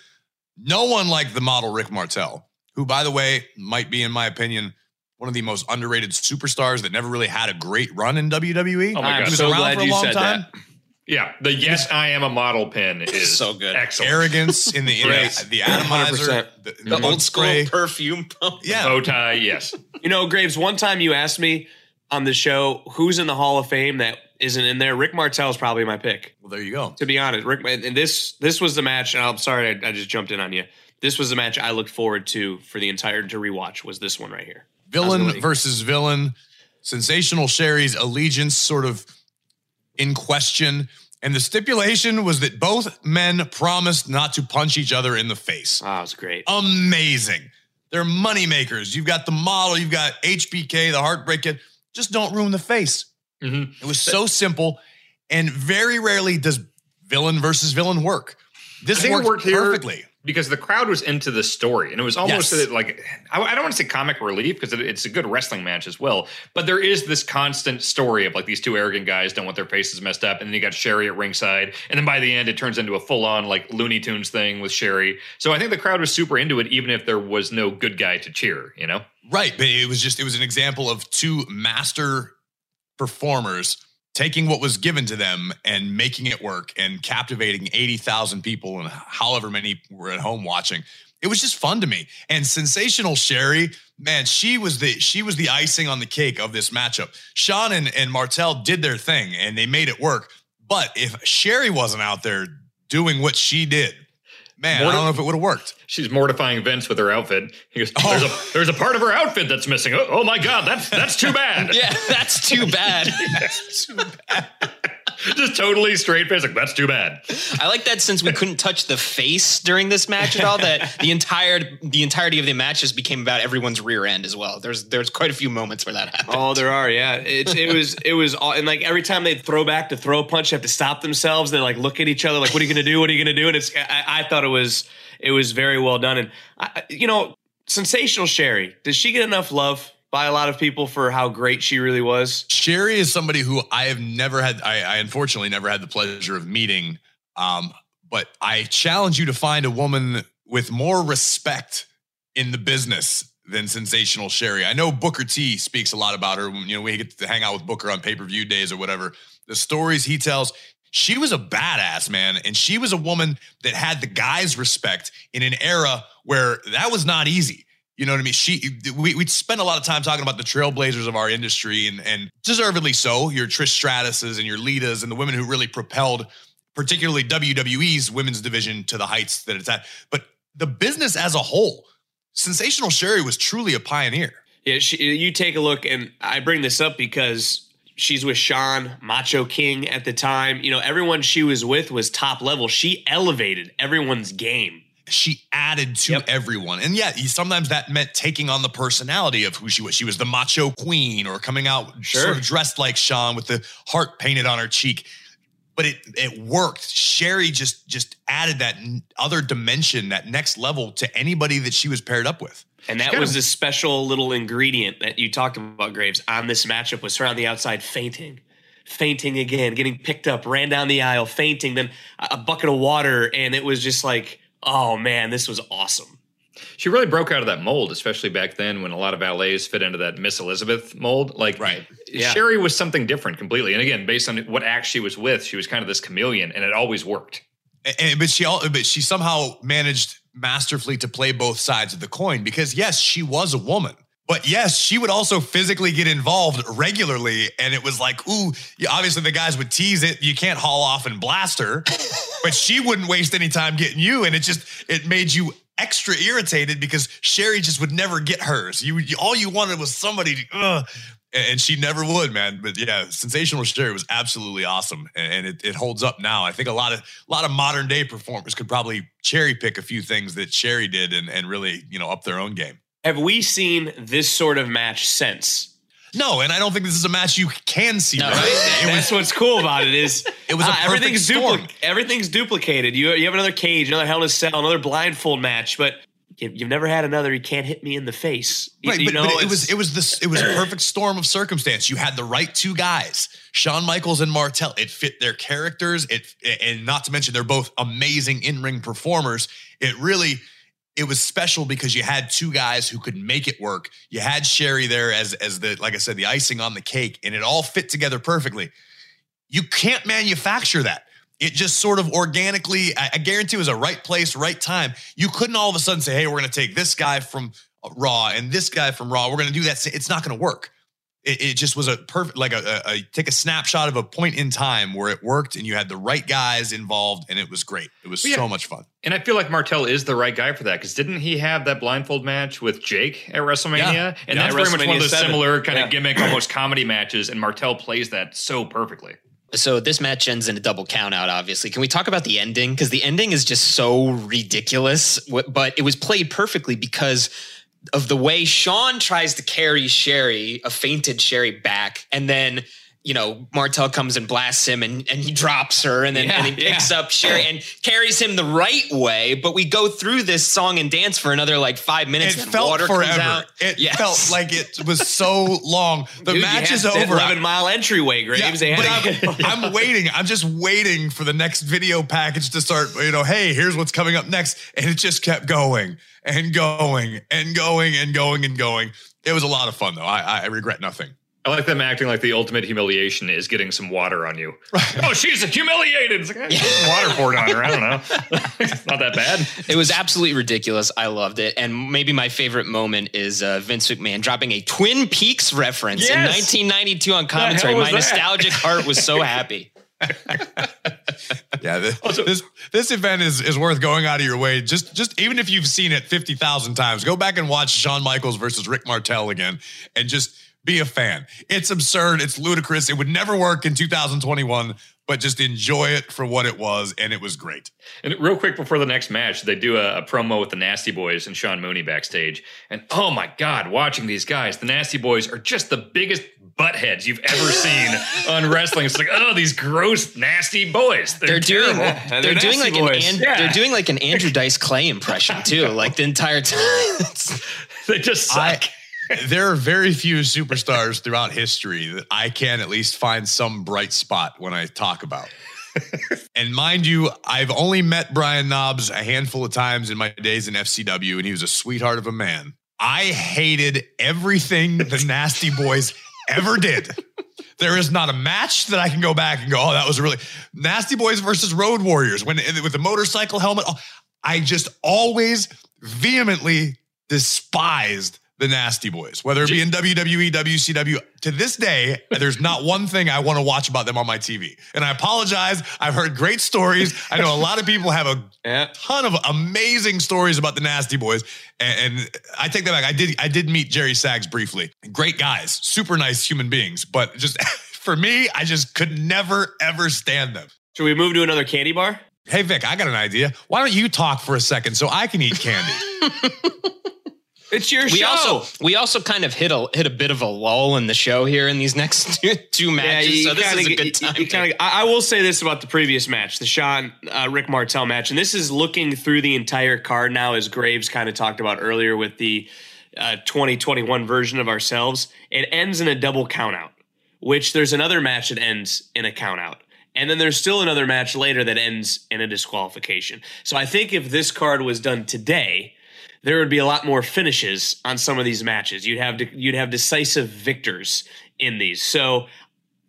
No one liked the model Rick Martel, who, by the way, might be, in my opinion, one of the most underrated superstars that never really had a great run in WWE. Oh my I'm God. He was so around glad for a you long said time. that. Yeah, the yes, I am a model pin is So good. Excellent. Arrogance in the in Great. the atomizer, 100%. the, The mud old school spray. perfume pump. Yeah, Bow tie, yes. You know, Graves, one time you asked me on the show who's in the Hall of Fame that isn't in there. Rick Martel is probably my pick. well, there you go. To be honest, Rick, and this this was the match. And I'm sorry, I, I just jumped in on you. This was the match I looked forward to for the entire to rewatch. Was this one right here? Villain Really? versus villain. Sensational Sherri's allegiance sort of in question. And the stipulation was that both men promised not to punch each other in the face. Oh, it was great. Amazing. They're money makers. You've got the model, you've got HBK, the Heartbreak Kid. Just don't ruin the face. Mhm. It was so simple. And very rarely does villain versus villain work. This I think worked, it worked here perfectly. Because the crowd was into the story, and it was almost Yes. like I, I don't want to say comic relief because it, it's a good wrestling match as well. But there is this constant story of like these two arrogant guys don't want their faces messed up, and then you got Sherri at ringside, and then by the end it turns into a full on like Looney Tunes thing with Sherri. So I think the crowd was super into it, even if there was no good guy to cheer. You know, Right. But it was just, it was an example of two master performers taking what was given to them and making it work and captivating 80,000 people and however many were at home watching. It was just fun to me. And sensational Sherri, man, she was the she was the icing on the cake of this matchup. Shawn and, and Martel did their thing and they made it work. But if Sherri wasn't out there doing what she did, man, I don't know if it would have worked. she's mortifying Vince with her outfit. He goes, Oh. "There's a oh. there's a part of her outfit that's missing. Oh, oh my god, that's that's too bad." Yeah, that's too bad. Just totally straight face, like that's too bad. I like that since we couldn't touch the face during this match at all, that the entire the entirety of the match just became about everyone's rear end as well. There's there's quite a few moments where that happened. Oh, there are. Yeah, it's it was it was all and like every time they throw back to throw a punch, they have to stop themselves. They like look at each other, like, "What are you gonna do? What are you gonna do?" And it's I, I thought it was it was very well done. And I, you know, sensational Sherri. Does she get enough love by a lot of people for how great she really was? Sherri is somebody who I have never had. I, I unfortunately never had the pleasure of meeting. Um, but I challenge you to find a woman with more respect in the business than sensational Sherri. I know Booker T speaks a lot about her. You know, we get to hang out with Booker on pay per view days or whatever. The stories he tells. She was a badass, man. And she was a woman that had the guys' respect in an era where that was not easy. You know what I mean? She we we spend a lot of time talking about the trailblazers of our industry and and deservedly so, your Trish Stratuses and your Litas and the women who really propelled particularly WWE's women's division to the heights that it's at. But the business as a whole, Sensational Sherri was truly a pioneer. Yeah, she, you take a look, and I bring this up because she's with Shawn, Macho King at the time. You know, everyone she was with was top level. She elevated everyone's game. She added to Yep. everyone. And yeah, sometimes that meant taking on the personality of who she was. She was the macho queen or coming out Sure. sort of dressed like Shawn with the heart painted on her cheek. But it it worked. Sherri just just added that n- other dimension, that next level to anybody that she was paired up with. And that was of- the special little ingredient that you talked about, Graves, on this matchup was her on the outside fainting. Fainting again, getting picked up, ran down the aisle, fainting, then a a bucket of water. And it was just like, oh man, this was awesome. She really broke out of that mold, especially back then when a lot of valets fit into that Miss Elizabeth mold. Like, Right. Yeah. Sherri was something different completely. And again, based on what act she was with, she was kind of this chameleon, and it always worked. And, and- but she al- but she somehow managed masterfully to play both sides of the coin because yes, she was a woman. But yes, she would also physically get involved regularly. And it was like, ooh, obviously the guys would tease it. You can't haul off and blast her, but she wouldn't waste any time getting you. And it just, it made you extra irritated because Sherri just would never get hers. You, you all you wanted was somebody, to, ugh, and she never would, man. But yeah, sensational Sherri was absolutely awesome, and it, it holds up now. I think a lot of a lot of modern day performers could probably cherry pick a few things that Sherri did and and really you know up their own game. Have we seen this sort of match since? No, and I don't think this is a match you can see. No, right? That's what's cool about it is It was uh, everything's storm. everything's duplicated. You you have another cage, another Hell in a Cell, another blindfold match, but you- you've never had another. You can't hit me in the face. You- Right, you but, know, but it was it was this it was a perfect storm of circumstance. You had the right two guys, Shawn Michaels and Martel. It fit their characters. It and not to mention they're both amazing in ring performers. It really it was special because you had two guys who could make it work. You had Sherri there as as the like I said the icing on the cake, and it all fit together perfectly. You can't manufacture that. It just sort of organically, I, I guarantee it was a right place, right time. You couldn't all of a sudden say, hey, we're going to take this guy from Raw and this guy from Raw. We're going to do that. It's not going to work. It, it just was a perfect, like a, a, a take a snapshot of a point in time where it worked and you had the right guys involved and it was great. It was Yeah. so much fun. And I feel like Martel is the right guy for that because didn't he have that blindfold match with Jake at WrestleMania? Yeah. And Yeah, that's very much one of those 7. similar kind Yeah. of gimmick, almost comedy matches. And Martel plays that so perfectly. So this match ends in a double count out, obviously. Can we talk about the ending? Because the ending is just so ridiculous, but it was played perfectly because of the way Shawn tries to carry Sherri, a fainted Sherri back, and then you know Martel comes and blasts him, and, and he drops her, and then Yeah, and he picks yeah. up Sherri and carries him the right way. But we go through this song and dance for another like five minutes. It and felt water comes forever. out. It Yes. felt like it was so long. The Dude, match is over. 11 mile entryway, Graves. Yeah, but I'm, I'm waiting. I'm just waiting for the next video package to start. You know, hey, here's what's coming up next, and it just kept going and going and going and going and going. It was a lot of fun, though. I, I regret nothing. I like them acting like the ultimate humiliation is getting some water on you. oh, she's humiliated. It's like, eh, water poured on her. I don't know. it's not that bad. It was absolutely ridiculous. I loved it. And maybe my favorite moment is uh, Vince McMahon dropping a Twin Peaks reference in 1992 on commentary. My that? nostalgic heart was so happy. Yeah, this, Also- this this event is is worth going out of your way. Just just even if you've seen it fifty thousand times, go back and watch Shawn Michaels versus Rick Martel again, and just be a fan. It's absurd. It's ludicrous. It would never work in 2021, but just enjoy it for what it was, and it was great. And real quick before the next match, they do a, a promo with the Nasty Boys and Sean Mooney backstage. And oh my God, watching these guys, the Nasty Boys are just the biggest buttheads you've ever seen on wrestling. It's like, oh, these gross, nasty boys. They're, They're doing terrible. they're they're doing like an, boys. an Yeah. they're doing like an Andrew Dice Clay impression too, like the entire time. They just suck. I- there are very few superstars throughout history that I can at least find some bright spot when I talk about. and mind you, I've only met Brian Knobbs a handful of times in my days in FCW, and he was a sweetheart of a man. I hated everything the Nasty Boys ever did. There is not a match that I can go back and go, oh, that was really Nasty Boys versus Road Warriors when with the motorcycle helmet. I just always vehemently despised the Nasty Boys, whether it be in WWE, WCW. To this day, there's not one thing I want to watch about them on my TV. And I apologize. I've heard great stories. I know a lot of people have a Yeah. ton of amazing stories about the Nasty Boys, and, and I take that back. I did I did meet Jerry Sags briefly. Great guys, super nice human beings, but just for me, I just could never ever stand them. Should we move to another candy bar? Hey Vic, I got an idea. Why don't you talk for a second so I can eat candy? It's your we show. also we also kind of hit a hit a bit of a lull in the show here in these next two, two matches. you so this is a good time. you to- kinda- I, I will say this about the previous match, the Shawn uh, Rick Martel match, and this is looking through the entire card now, as Graves kind of talked about earlier with the uh, 2021 version of ourselves. It ends in a double countout, which there's another match that ends in a countout. And then there's still another match later that ends in a disqualification. So I think if this card was done today, there would be a lot more finishes on some of these matches. You'd have you'd have decisive victors in these. So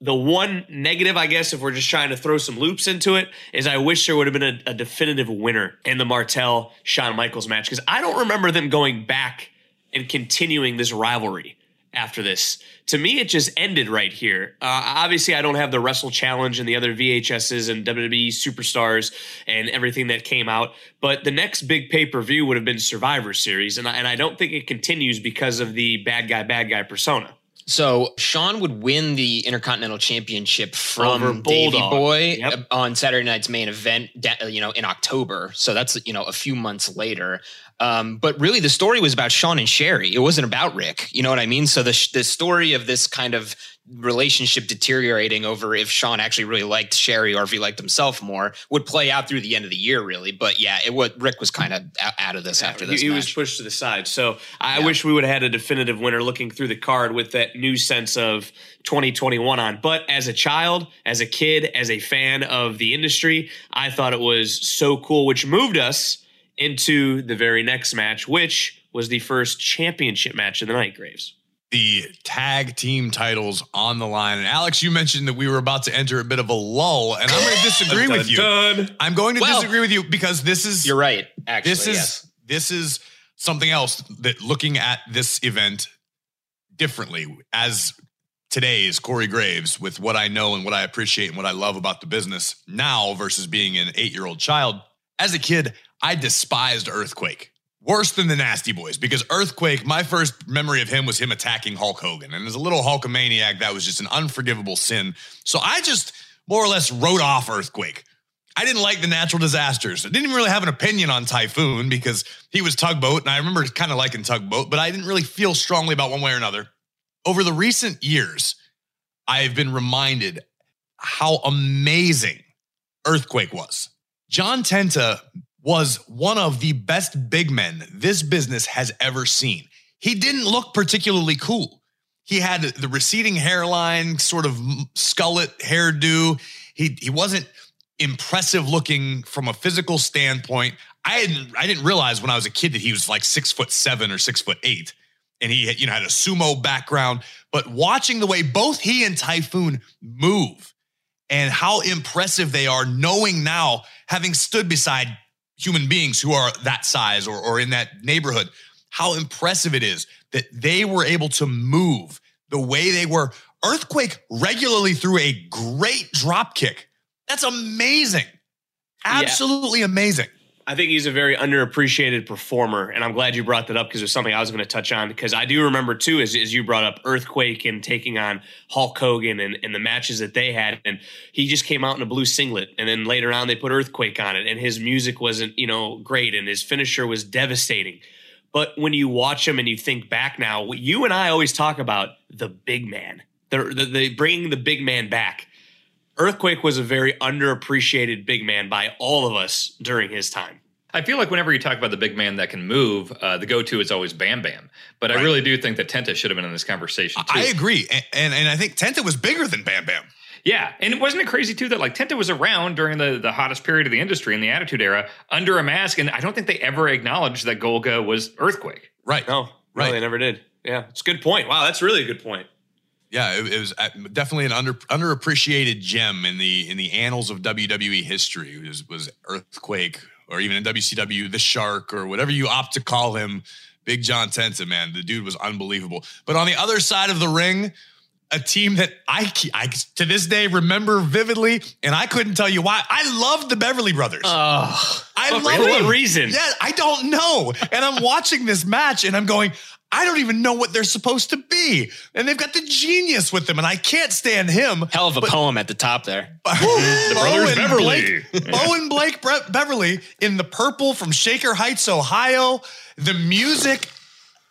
the one negative, I guess, if we're just trying to throw some loops into it, is I wish there would have been a, a definitive winner in the Martel Shawn Michaels match because I don't remember them going back and continuing this rivalry after this. To me, it just ended right here. Uh, obviously, I don't have the Wrestle Challenge and the other VHSs and WWE Superstars and everything that came out, but the next big pay per view would have been Survivor Series, and I, and I don't think it continues because of the bad guy, bad guy persona. So Shawn would win the Intercontinental Championship Over from Davey Boy Yep. uh, on Saturday night's main event, you know, in October. So that's you know a few months later. Um, but really, the story was about Shawn and Sherri. It wasn't about Rick. You know what I mean? So the the story of this kind of relationship deteriorating over if Shawn actually really liked Sherri or if he liked himself more would play out through the end of the year, really. But yeah, it would. Rick was kind of out, of this after he, this. he was match. pushed to the side. So I Yeah. wish we would have had a definitive winner looking through the card with that new sense of 2021 on. But as a child, as a kid, as a fan of the industry, I thought it was so cool, which moved us into the very next match, which was the first championship match of the night, Graves. the tag team titles on the line. And Alex, you mentioned that we were about to enter a bit of a lull, and I'm going to disagree with you. Dun. I'm going to Well- disagree with you because this is You're right. Actually, this is yes. this is something else that looking at this event differently as today's Corey Graves with what I know and what I appreciate and what I love about the business now versus being an eight year old child. As a kid, I despised Earthquake worse than the Nasty Boys because Earthquake, my first memory of him was him attacking Hulk Hogan. And as a little Hulkamaniac, that was just an unforgivable sin. So I just more or less wrote off Earthquake. I didn't like the natural disasters. I didn't even really have an opinion on Typhoon because he was tugboat, and I remember kind of liking tugboat, but I didn't really feel strongly about one way or another. Over the recent years, I've been reminded how amazing Earthquake was. John Tenta was one of the best big men this business has ever seen. He didn't look particularly cool. He had the receding hairline, sort of skullet hairdo. He he wasn't impressive looking from a physical standpoint. I didn't I didn't realize when I was a kid that he was like six foot seven or six foot eight, and he you know had a sumo background. But watching the way both he and Typhoon move and how impressive they are, knowing now having stood beside human beings who are that size or, or in that neighborhood, how impressive it is that they were able to move the way they were. Earthquake regularly threw a great drop kick. That's amazing. Absolutely amazing. I think he's a very underappreciated performer, and I'm glad you brought that up because was something I was going to touch on. Because I do remember too, as, as you brought up Earthquake and taking on Hulk Hogan and, and the matches that they had, and he just came out in a blue singlet, and then later on they put Earthquake on it, and his music wasn't you know great, and his finisher was devastating. But when you watch him and you think back now, you and I always talk about the big man, the, the, the bringing the big man back. Earthquake was a very underappreciated big man by all of us during his time. I feel like whenever you talk about the big man that can move, uh, the go-to is always Bam Bam. But I really do think that Tenta should have been in this conversation too. I agree. And, and, and I think Tenta was bigger than Bam Bam. Yeah, and wasn't it crazy too that like Tenta was around during the the hottest period of the industry in the Attitude Era under a mask, and I don't think they ever acknowledged that Golga was Earthquake. Right. No, Right. no, they never did. Yeah, it's a good point. Wow, that's really a good point. Yeah, it, it was uh, definitely an under underappreciated gem in the in the annals of WWE history. It was, was Earthquake, or even in WCW, the Shark, or whatever you opt to call him. Big John Tenta, man, the dude was unbelievable. But on the other side of the ring, a team that I, I to this day remember vividly, and I couldn't tell you why. I loved the Beverly Brothers. Oh, I For love what them. reason? Yeah, I don't know. And I'm watching this match and I'm going, I don't even know what they're supposed to be. And they've got the genius with them, and I can't stand him. hell of a poem at the top there. the brothers Beverly. Blake, Beau and Blake Bre- Beverly in the purple from Shaker Heights, Ohio. The music,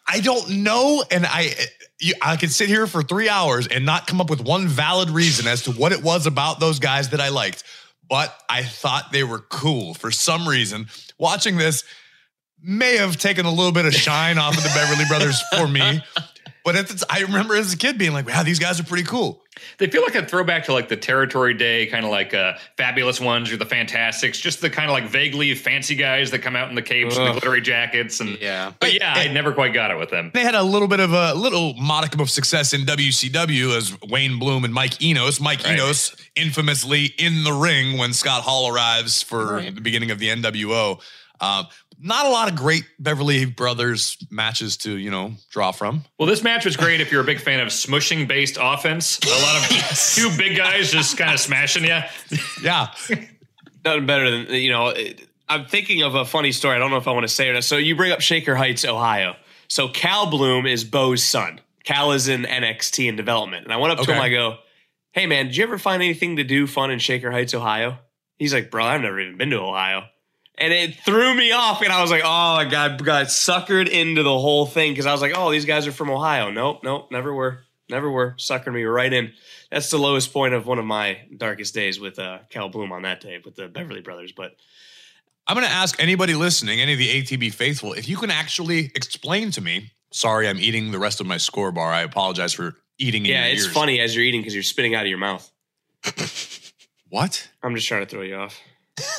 I don't know, and I. You, I could sit here for three hours and not come up with one valid reason as to what it was about those guys that I liked, but I thought they were cool for some reason. Watching this may have taken a little bit of shine off of the Beverly Brothers for me, but at the t- I remember as a kid being like, "Wow, these guys are pretty cool." They feel like a throwback to like the Territory Day, kind of like uh, Fabulous Ones or the Fantastics, just the kind of like vaguely fancy guys that come out in the capes and the glittery jackets. And Yeah. but yeah, I never quite got it with them. They had a little bit of a little modicum of success in WCW as Wayne Bloom and Mike Enos. Mike Right. Enos infamously in the ring when Scott Hall arrives for Right. the beginning of the NWO. Um, not a lot of great Beverly Brothers matches to, you know, draw from. Well, this match was great if you're a big fan of smushing based offense. A lot of two big guys just kind of smashing you. Yeah. Nothing better than you know. I'm thinking of a funny story. I don't know if I want to say it. So you bring up Shaker Heights, Ohio. So Cal Bloom is Beau's son. Cal is in NXT in development, and I went up to him. I go, "Hey man, did you ever find anything to do fun in Shaker Heights, Ohio?" He's like, "Bro, I've never even been to Ohio." And it threw me off, and I was like, "Oh, I got got suckered into the whole thing because I was like, oh, these guys are from Ohio." Nope, nope, never were, never were. Suckered me right in. That's the lowest point of one of my darkest days with uh, Cal Bloom on that day with the Beverly Brothers. But I'm going to ask anybody listening, any of the ATB faithful, if you can actually explain to me. Sorry, I'm eating the rest of my Skor bar. I apologize for eating. In yeah, your it's ears. funny as you're eating because you're spitting out of your mouth. What? I'm just trying to throw you off.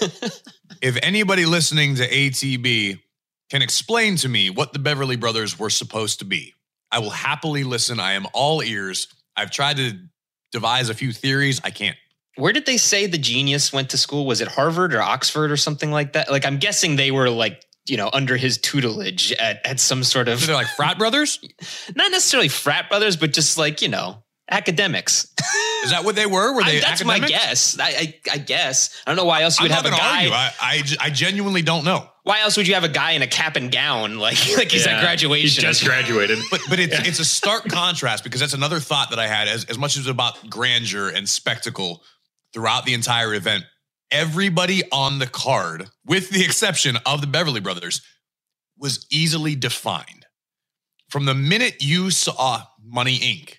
If anybody listening to ATB can explain to me what the Beverly Brothers were supposed to be, I will happily listen. I am all ears. I've tried to devise a few theories. I can't. Where did they say the genius went to school? Was it Harvard or Oxford or something like that? Like I'm guessing they were like, you know, under his tutelage at, at some sort of They're like frat brothers. not necessarily frat brothers, but just like, you know, academics. Is that what they were? Were I- they? that's my guess. I, I, I guess. I don't know why else you I'm would have a going guy. argue. I, I, I genuinely don't know. Why else would you have a guy in a cap and gown like like he's Yeah, at graduation? He's just graduated. But but it's it's a stark contrast because that's another thought that I had as as much as about grandeur and spectacle throughout the entire event. Everybody on the card, with the exception of the Beverly Brothers, was easily defined. From the minute you saw Money Inc.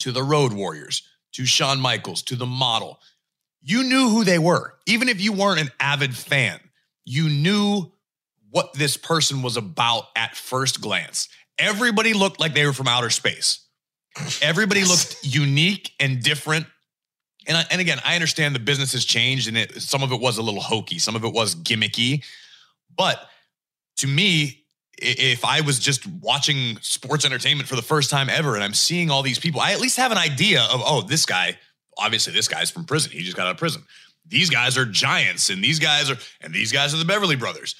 to the Road Warriors to Shawn Michaels to the model, you knew who they were. Even if you weren't an avid fan, you knew what this person was about at first glance. Everybody looked like they were from outer space. Everybody looked unique and different. And, I, and again, I understand the business has changed and it, some of it was a little hokey, some of it was gimmicky. But to me, if I was just watching sports entertainment for the first time ever and I'm seeing all these people, I at least have an idea of, oh, this guy, obviously this guy's from prison. He just got out of prison. These guys are giants and these guys are, and these guys are the Beverly Brothers.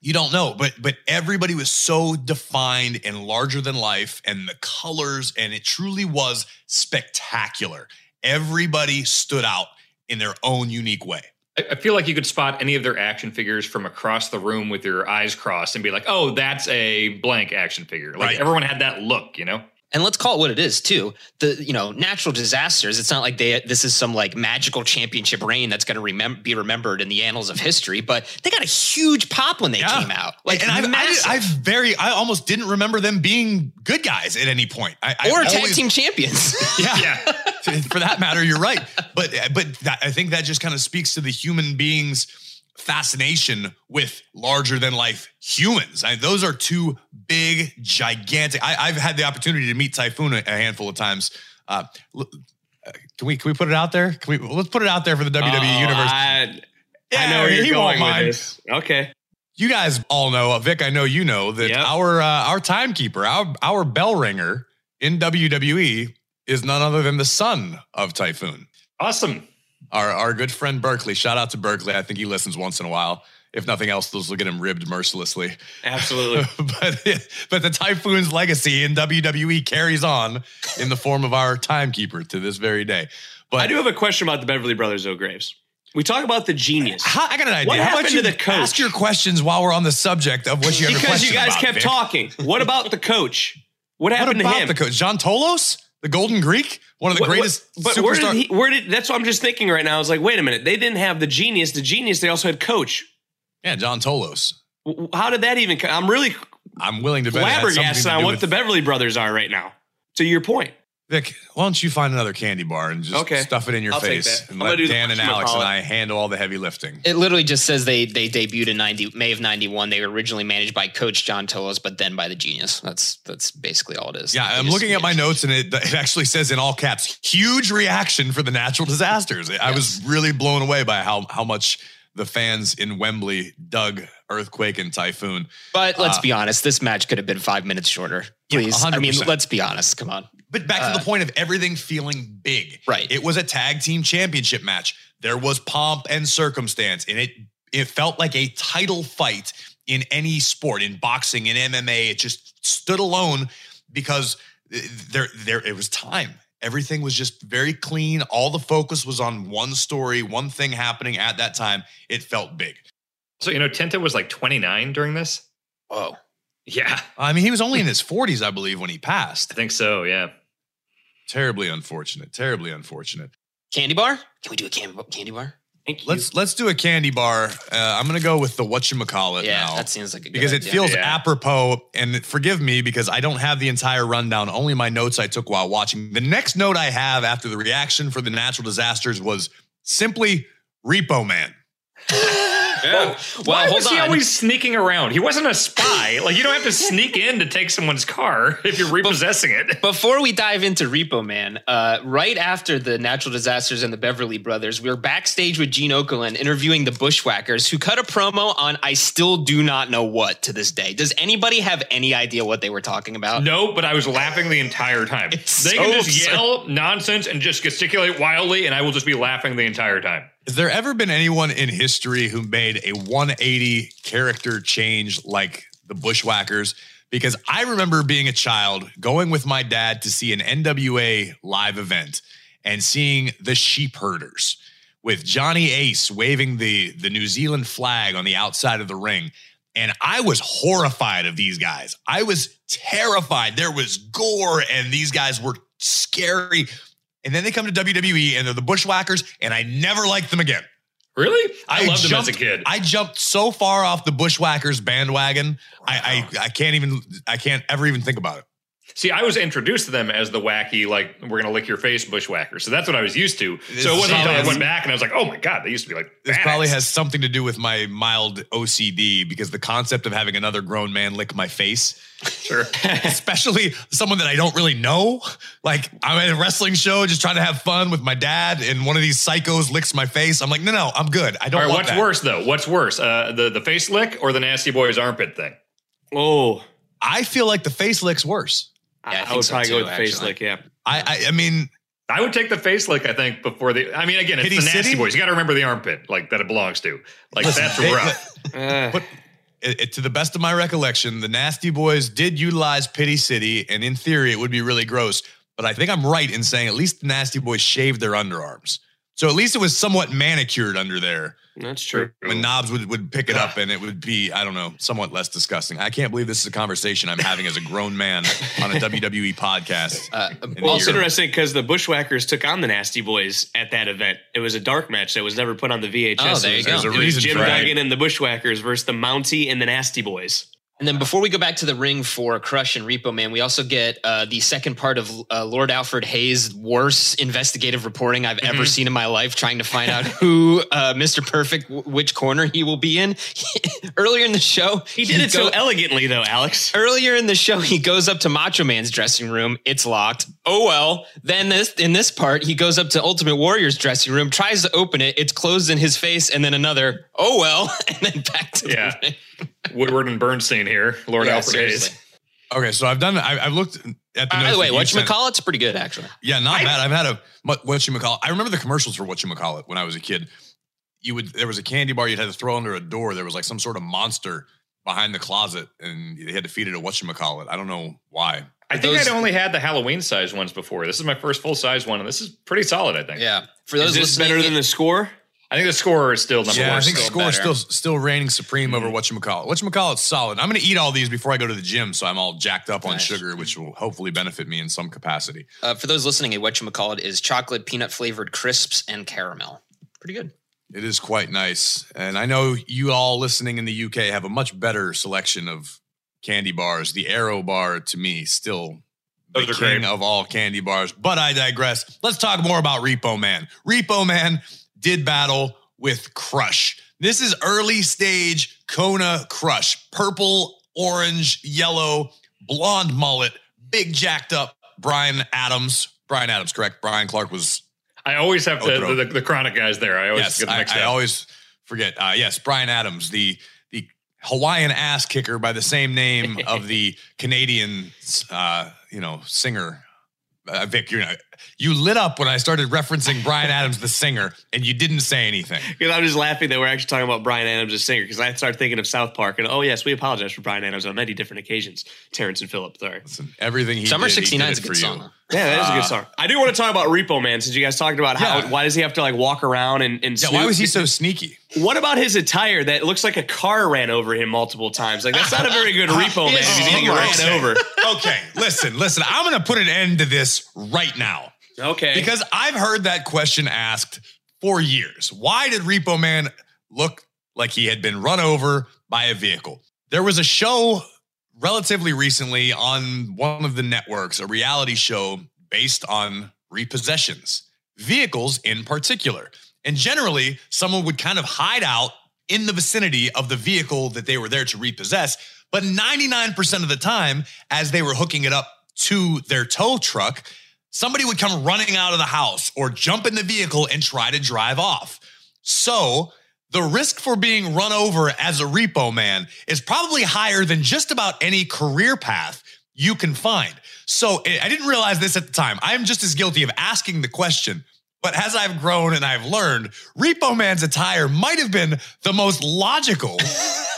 You don't know, but but everybody was so defined and larger than life, and the colors, and it truly was spectacular. Everybody stood out in their own unique way. I feel like you could spot any of their action figures from across the room with your eyes crossed and be like, "Oh, that's a blank action figure." Like Right. everyone had that look, you know. And let's call it what it is too. The you know natural disasters. It's not like they this is some like magical championship reign that's going to remem- be remembered in the annals of history. But they got a huge pop when they Yeah. came out. Like and I, I, massive. I very, I almost didn't remember them being good guys at any point. I, I or tag always- team champions. Yeah. Yeah. for that matter, you're right. But but that, I think that just kind of speaks to the human being's fascination with larger than life humans. I, those are two big, gigantic. I, I've had the opportunity to meet Typhoon a, a handful of times. Uh, uh, can we can we put it out there? Can we let's put it out there for the WWE Oh, universe? I, Yeah, I know where he you're won't going with mind. this. Okay. you guys all know, uh, Vic. I know you know that Yep. our uh, our timekeeper, our our bell ringer in WWE is none other than the son of Typhoon. Awesome. Our our good friend Berkeley. Shout out to Berkeley. I think he listens once in a while. If nothing else, those will get him ribbed mercilessly. Absolutely. but but the Typhoon's legacy in WWE carries on in the form of our timekeeper to this very day. But I do have a question about the Beverly Brothers, though, Graves. We talk about the genius. how, I got an idea. What How happened about to you the coach? ask your questions while we're on the subject of what you have a because you guys about, kept Vic? talking. What about the coach? What happened What happened to him? the coach, John Tolos, the Golden Greek, one of the What- what- greatest but where did he? Where did? That's what I'm just thinking right now. I was like, wait a minute. They didn't have the genius. The genius. They also had coach. yeah, John Tolos. How did that even? I'm really I'm willing to bet flabbergasted on what with- the Beverly Brothers are right now. To your point. Vic, why don't you find another candy bar and just Okay. stuff it in your I'll take face that. and I'm let Dan and. Alex and I handle all the heavy lifting. It literally just says they they debuted in 90 May of 91. They were originally managed by coach John Tolos, but then by the genius. That's that's basically all it is. Yeah, They I'm just looking at my notes and it, it actually says in all caps, huge reaction for the natural disasters. I was really blown away by how how much the fans in Wembley dug earthquake and typhoon. But let's Uh, be honest, this match could have been five minutes shorter. Yeah, Please. I mean, let's be honest. Come on. But back to Uh, the point of everything feeling big. Right. It was a tag team championship match. There was pomp and circumstance, and it it felt like a title fight in any sport, in boxing, in MMA. It just stood alone because there, there, it was time. Everything was just very clean. All the focus was on one story, one thing happening at that time. It felt big. So, you know, Tenta was like 29 during this. Whoa. Yeah. I mean, he was only in his 40s, I believe, when he passed. I think so. Yeah. Terribly unfortunate. Terribly unfortunate. Candy bar? Can we do a candy, candy bar? Thank you. Let's let's do a candy bar. Uh, I'm gonna go with the Whatchamacallit Yeah, now. that seems like a good because it idea. feels Yeah. apropos. And forgive me because I don't have the entire rundown, only my notes I took while watching. The next note I have after the reaction for the natural disasters was simply Repo Man. Well, Why was he always sneaking around? He wasn't a spy. like you don't have to sneak in to take someone's car if you're repossessing it. Before we dive into Repo Man, uh, right after the natural disasters and the Beverly Brothers, we were backstage with Gene Okerlund interviewing the Bushwhackers, who cut a promo on I still do not know what to this day. Does anybody have any idea what they were talking about? No, but I was laughing the entire time. It's they so can just absurd. yell nonsense and just gesticulate wildly, and I will just be laughing the entire time. Has there ever been anyone in history who made a 180 character change like the Bushwhackers? Because I remember being a child going with my dad to see an NWA live event and seeing the Sheep Herders with Johnny Ace waving the, the New Zealand flag on the outside of the ring. And I was horrified of these guys. I was terrified. There was gore, and these guys were scary. And then they come to WWE and they're the Bushwhackers, and I never liked them again. Really? I, loved him jumped, as a kid. I jumped so far off the Bushwhackers bandwagon. I, I I can't even I can't ever even think about it. See, I was introduced to them as the wacky, like we're gonna lick your face bushwhacker. So that's what I was used to. so it wasn't until I went back and I was like, oh my god, they used to be like. This badass. probably has something to do with my mild OCD because the concept of having another grown man lick my face, sure. especially someone that I don't really know. Like I'm at a wrestling show just trying to have fun with my dad, and one of these psychos licks my face. I'm like, no, no, I'm good. I don't right, want what's that. worse though? What's worse, uh, the the face lick or the nasty boy's armpit thing? oh, I feel like the face lick's worse. Yeah, I I, think would so probably too, go with the face actually. lick. Yeah. I I, I mean, I would take the face lick. I think before the. I mean, again, it's Pity the nasty City? boys. You got to remember the armpit, like that it belongs to. Like Listen, that's they- rough. Uh, But it, it- to the best of my recollection, the Nasty Boys did utilize Pity City, and in theory, it would be really gross. But I think I'm right in saying at least the Nasty Boys shaved their underarms. So at least it was somewhat manicured under there that's true. when Knobbs would, would pick it up and it would be, I don't know, somewhat less disgusting. I can't believe this is a conversation I'm having as a grown man on a WWE podcast. Uh, in Well, a it's interesting because the Bushwhackers took on the Nasty Boys at that event. It was a dark match that was never put on the VHS. Oh, there you go. There's a It was Jim. Duggan and the Bushwhackers versus the Mountie and the Nasty Boys. And then before we go back to the ring for Crush and Repo Man, we also get uh, the second part of uh, Lord Alfred Hayes' worst investigative reporting I've Mm-hmm. ever seen in my life, trying to find out who uh, Mr. Perfect, w- which corner he will be in. Earlier in the show, He did it go- so elegantly, though, Alex. Earlier in the show, he goes up to Macho Man's dressing room. It's locked. Oh well. Then this in this part, he goes up to Ultimate Warrior's dressing room, tries to open it. It's closed in his face, and then another. Oh well, and then back to Yeah. the ring. Woodward and Bernstein here, Lord Yeah, Alfred seriously. Hayes. Okay, so I've done, I, I've looked at the Uh, by the way, that Whatchamacallit's pretty good actually. Yeah, not bad. I've had a what what you call. I remember the commercials for Whatchamacallit when I was a kid. You would there was a candy bar you'd had to throw under a door. There was like some sort of monster behind the closet, and you had to feed it a Whatchamacallit. I don't know why. I think Those- I'd only had the Halloween size ones before. This is my first full size one, and this is pretty solid. I think. Yeah. For those Is this better than the Skor? I think the Skor is still number yeah, one. I think still Skor is still still reigning supreme over Whatchamacallit. What you call it's solid. I'm going to eat all these before I go to the gym, so I'm all jacked up on sugar, which will hopefully benefit me in some capacity. uh, for those listening, a whatchamacallit is chocolate peanut flavored crisps and caramel. Pretty good. It is quite nice. And I know you all listening in the UK have a much better selection of candy bars. The Aero bar to me still the Those are king great. of all candy bars. But I digress. Let's talk more about Repo Man. Repo Man did battle with Crush. This is early stage Kona Crush. Purple, orange, yellow, blonde mullet, big jacked up Brian Adams. Brian Adams, correct? Bryan Clark was I always have to, the, the, the Kronik guys there. I always yes, get them I, mixed I always forget. Uh, yes, Brian Adams, the the Hawaiian ass kicker by the same name of the Canadian, uh, you know, singer. Uh, Vic, you know, you lit up when I started referencing Bryan Adams, the singer, and you didn't say anything. Because I'm just laughing that we're actually talking about Bryan Adams, the singer. Because I started thinking of South Park, and oh yes, we apologize for Bryan Adams on many different occasions. Terrence and Phillip, sorry. Listen, everything he Summer did, he 69 did is a it good song. you. Yeah, that is a good ah. song. I do want to talk about Repo Man since you guys talked about how Yeah. why does he have to like walk around and, and Yeah, why snoop? was he so sneaky? What about his attire that looks like a car ran over him multiple times? Like that's not a very good Repo Man if he's getting ran over. Okay, listen, listen. I'm going to put an end to this right now Okay, because I've heard that question asked for years. Why did Repo Man look like he had been run over by a vehicle? There was a show relatively recently on one of the networks, a reality show based on repossessions, vehicles in particular. And generally, someone would kind of hide out in the vicinity of the vehicle that they were there to repossess. But 99% of the time, as they were hooking it up to their tow truck, somebody would come running out of the house or jump in the vehicle and try to drive off. So, the risk for being run over as a repo man is probably higher than just about any career path you can find. So, I I didn't realize this at the time. I'm just as guilty of asking the question. But as I've grown and I've learned, Repo Man's attire might have been the most logical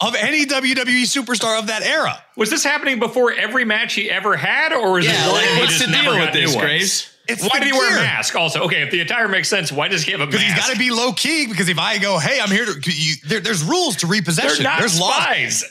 of any WWE superstar of that era. Was this happening before every match he ever had, or is Yeah, it like, what's just the never deal with this, ones? Graves? It's Why did he wear a mask? Also, okay, if the attire makes sense, why does he have a mask? Because he's got to be low key. Because if I go, hey, I'm here to, you, there, there's rules to They're repossession. not there's laws. spies.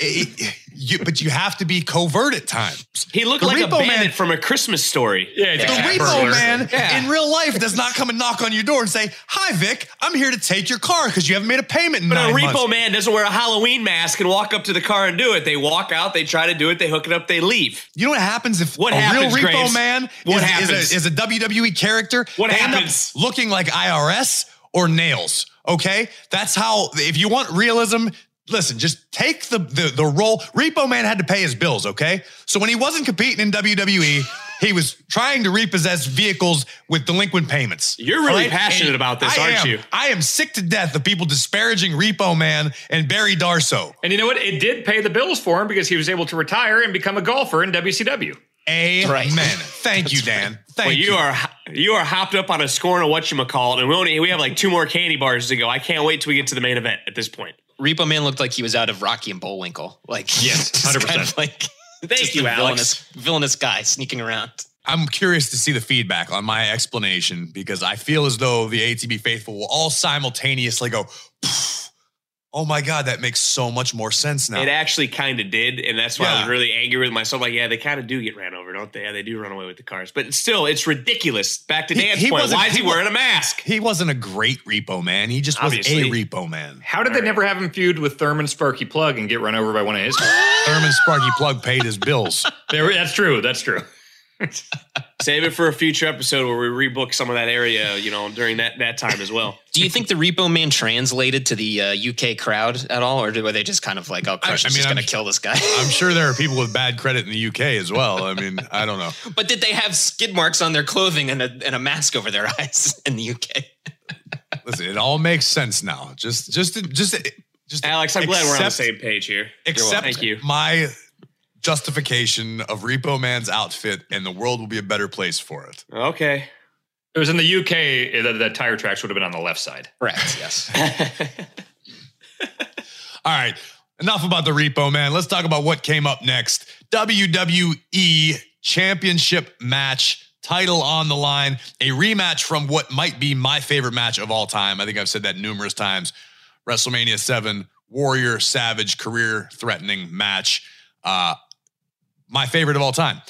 It- it- you- but you have to be covert at times. He looked The like a Repo bandit Man- from a Christmas story. yeah, it's The repo burglar. man Yeah. in real life does not come and knock on your door and say, "Hi, Vic, I'm here to take your car because you haven't made a payment in But a repo months." man doesn't wear a Halloween mask and walk up to the car and do it. They walk out, they try to do it, they hook it up, they leave. You know what happens if What a happens, real repo Graves? man What is, happens? Is, a, is a WWE character? What They end up happens? looking like IRS or nails. Okay, that's how. If you want realism. Listen, just take the, the the role. Repo Man had to pay his bills, okay? So when he wasn't competing in WWE, he was trying to repossess vehicles with delinquent payments. You're really All passionate And about this, I aren't am. you? I am sick to death of people disparaging Repo Man and Barry Darsow. And you know what? It did pay the bills for him because he was able to retire and become a golfer in WCW. Amen. right. Thank you, Dan. Thank Well, you. you are you are hopped up on a scorn of Whatchamacallit, and we only we have like two more candy bars to go. I can't wait till we get to the main event at this point. Repo Man looked like he was out of Rocky and Bullwinkle. Like Yes, just kind 100%. of like Thank just you, a Alex. villainous, villainous guy sneaking around. I'm curious to see the feedback on my explanation because I feel as though the ATB faithful will all simultaneously go, "Pff, "Oh my god, that makes so much more sense now." It actually kind of did, and that's why I was really angry with myself. Like, yeah, they kind of do get ran over, don't they? Yeah, they do run away with the cars, but still, it's ridiculous. Back to He- Dan's he point, wasn't- why is he, he wearing a mask? he wasn't a great repo man. He just was Obviously. a repo man. How did they never have him feud with Thurman Sparky Plugg and get run over by one of his? Thurman Sparky Plugg paid his bills. There- that's true. That's true. Save it for a future episode where we rebook some of that area, you know, during that that time as well. Do you think the Repo Man translated to the uh, UK crowd at all, or were they just kind of like, "Oh, Crush I is mean, just I'm- going to kill this guy"? I'm sure there are people with bad credit in the UK as well. I mean, I don't know. but did they have skid marks on their clothing and a, and a mask over their eyes in the UK? Listen, it all makes sense now. Just, just, just, just. Alex, I'm glad we're on the same page here. Accept Thank you. my justification of Repo Man's outfit, and the world will be a better place for it. Okay. It was in the UK. The, the tire tracks would have been on the left side. Correct. Yes. All right. Enough about the repo, man. Let's talk about what came up next. WWE Championship match, title on the line, a rematch from what might be my favorite match of all time. I think I've said that numerous times. WrestleMania 7, Warrior Savage career threatening match. Uh, my favorite of all time.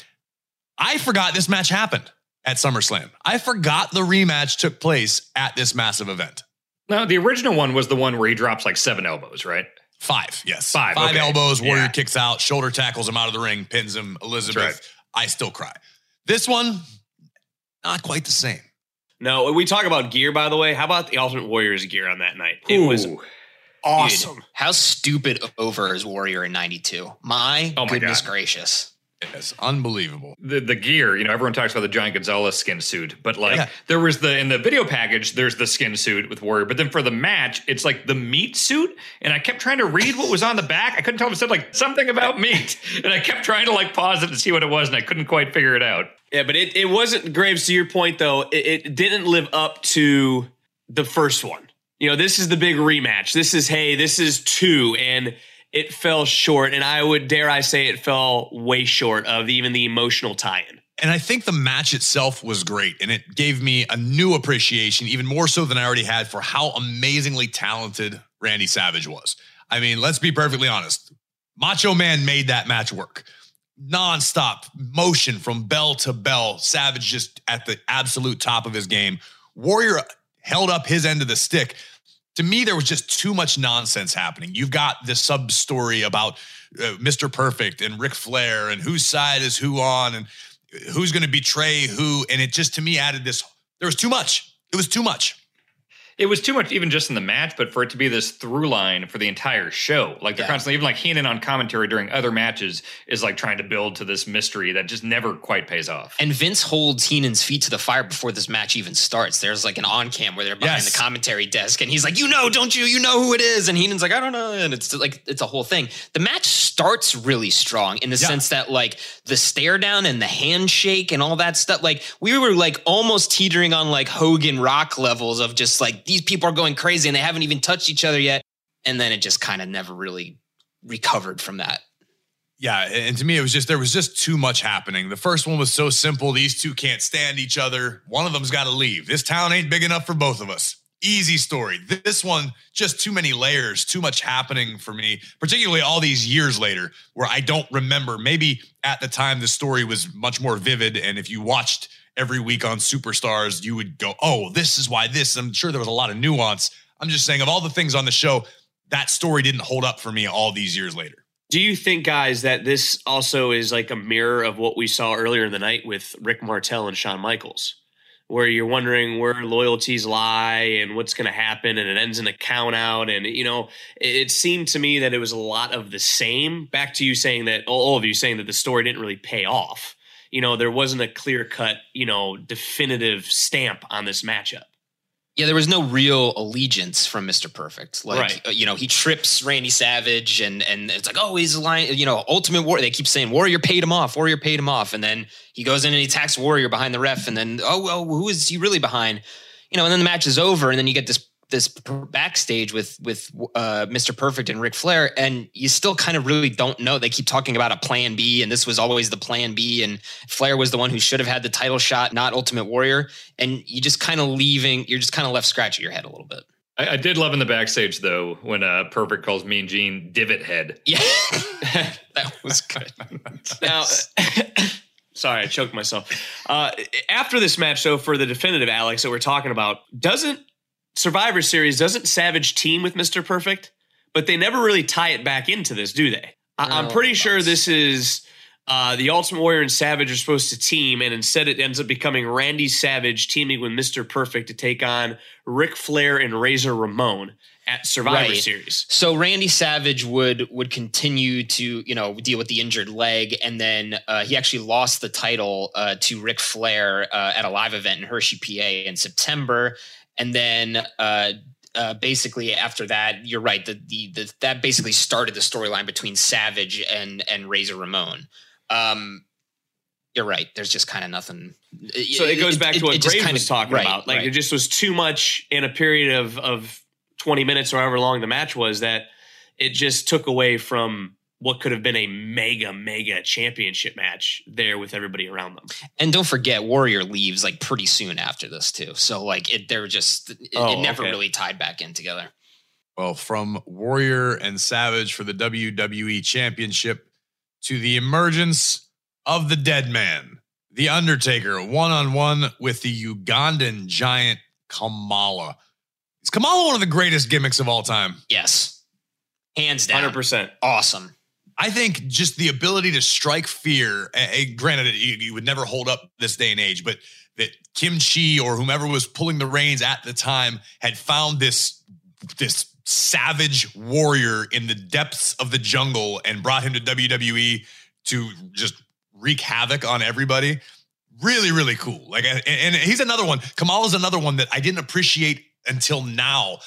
I forgot this match happened at SummerSlam. I forgot the rematch took place at this massive event. No, the original one was the one where he drops like seven elbows, right? Five, yes. Five, Five okay. elbows, Warrior Yeah. kicks out, shoulder tackles him out of the ring, pins him, Elizabeth. right. I still cry. This one, not quite the same. No, we talk about gear, by the way, how about the Ultimate Warriors gear on that night? It was. Awesome. Dude, how stupid over is Warrior in '92? My Oh my goodness God. gracious! It's unbelievable. The the gear, you know, everyone talks about the Giant Gonzalez skin suit, but like Yeah. there was the in the video package, there's the skin suit with Warrior, but then for the match, it's like the meat suit, and I kept trying to read what was on the back. I couldn't tell if it said like something about meat, and I kept trying to like pause it to see what it was, and I couldn't quite figure it out. Yeah, but it, it wasn't Graves. To your point, though, it, it didn't live up to the first one. You know, this is the big rematch. This is hey, this is two, and it fell short. And I would dare I say it fell way short of even the emotional tie-in. And I think the match itself was great, and it gave me a new appreciation, even more so than I already had, for how amazingly talented Randy Savage was. I mean, let's be perfectly honest. Macho Man made that match work. Nonstop motion from bell to bell. Savage just at the absolute top of his game. Warrior held up his end of the stick. To me, there was just too much nonsense happening. You've got the sub story about uh, Mr. Perfect and Ric Flair and whose side is who on and who's going to betray who. And it just to me added this. There was too much. It was too much. It was too much, even just in the match, but for it to be this through line for the entire show, like they're Yeah. constantly, even like Heenan on commentary during other matches is like trying to build to this mystery that just never quite pays off. And Vince holds Heenan's feet to the fire before this match even starts. There's like an on cam where they're behind Yes. the commentary desk, and he's like, "You know, don't you? You know who it is?" And Heenan's like, "I don't know." And it's like it's a whole thing. The match starts really strong in the Yeah. sense that like the stare down and the handshake and all that stuff. Like we were like almost teetering on like Hogan Rock levels of just like these people are going crazy and they haven't even touched each other yet. And then it just kind of never really recovered from that. Yeah, and to me, it was just there was just too much happening. The first one was so simple; these two can't stand each other. One of them's got to leave. This town ain't big enough for both of us. Easy story. This one, just too many layers, too much happening for me, particularly all these years later, where I don't remember. Maybe at the time the story was much more vivid, and if you watched every week on Superstars, you would go, "Oh, this is why this." I'm sure there was a lot of nuance. I'm just saying, of all the things on the show, that story didn't hold up for me all these years later. Do you think, guys, that this also is like a mirror of what we saw earlier in the night with Rick Martel and Shawn Michaels, where you're wondering where loyalties lie and what's going to happen, and it ends in a count out? And, you know, it, it seemed to me that it was a lot of the same. Back to you saying that, all of you saying that the story didn't really pay off. You know, there wasn't a clear cut, you know, definitive stamp on this matchup. Yeah, there was no real allegiance from Mr. Perfect. Like, Right. uh, you know, he trips Randy Savage, and and it's like, oh, he's a lion. You know, Ultimate Warrior. They keep saying Warrior paid him off. Warrior paid him off, and then he goes in and he attacks Warrior behind the ref, and then oh, well, who is he really behind? You know, and then the match is over, and then you get this this backstage with with uh, Mr. Perfect and Ric Flair, and you still kind of really don't know. They keep talking about a plan B, and this was always the plan B, and Flair was the one who should have had the title shot, not Ultimate Warrior, and you just kind of leaving. You're just kind of left scratching your head a little bit. I, I did love in the backstage though when uh, Perfect calls Mean Gene divot head. Yeah, that was good. Now, sorry, I choked myself. Uh, after this match, though, for the definitive Alex that we're talking about, doesn't Survivor Series doesn't Savage team with Mister Perfect? But they never really tie it back into this, do they? I- I'm No, pretty sure this is uh, the Ultimate Warrior and Savage are supposed to team, and instead it ends up becoming Randy Savage teaming with Mister Perfect to take on Ric Flair and Razor Ramon at Survivor Right. Series. So Randy Savage would would continue to you know deal with the injured leg, and then uh, he actually lost the title uh, to Ric Flair uh, at a live event in Hershey, PA, in September, and then. Uh, uh, basically, after that, you're right. The, the the that basically started the storyline between Savage and and Razor Ramon. Um, you're right. There's just kind of nothing. So it goes back to what just Graves was talking right, about. Like right. it just was too much in a period of of 20 minutes or however long the match was that it just took away from what could have been a mega mega championship match there with everybody around them. And don't forget, Warrior leaves like pretty soon after this too. So like it, they're just it, Oh, it never okay. really tied back in together. Well, from Warrior and Savage for the WWE Championship to the emergence of the Dead Man, The Undertaker, one on one with the Ugandan giant Kamala. Is Kamala one of the greatest gimmicks of all time? Yes, hands down, 100%. awesome. I think just the ability to strike fear. eh, granted, you, you would never hold up this day and age, but that Kim Chee or whomever was pulling the reins at the time had found this this savage warrior in the depths of the jungle and brought him to WWE to just wreak havoc on everybody. Really, really cool. Like, and, and he's another one. Kamala's another one that I didn't appreciate until now.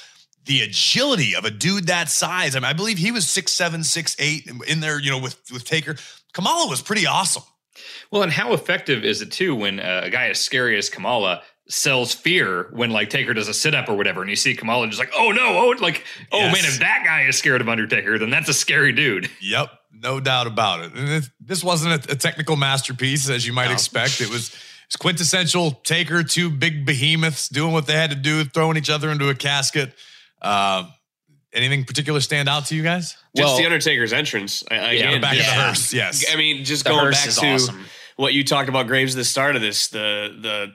The agility of a dude that size. I mean, I believe he was six seven, six eight in there. You know, with with Taker. Kamala was pretty awesome. Well, and how effective is it too when uh, a guy as scary as Kamala sells fear when like Taker does a sit up or whatever, and you see Kamala just like, oh no, oh like, oh Yes. man, if that guy is scared of Undertaker, then that's a scary dude. Yep, no doubt about it. And this wasn't a, a technical masterpiece as you might No. expect. It was it's quintessential Taker, two big behemoths doing what they had to do, throwing each other into a casket. Uh, anything particular stand out to you guys? Just Well- the Undertaker's entrance. I, Yeah, again, Back just- in the hearse, yes. I mean, just The going back to awesome. what you talked about Graves at the start of this, the the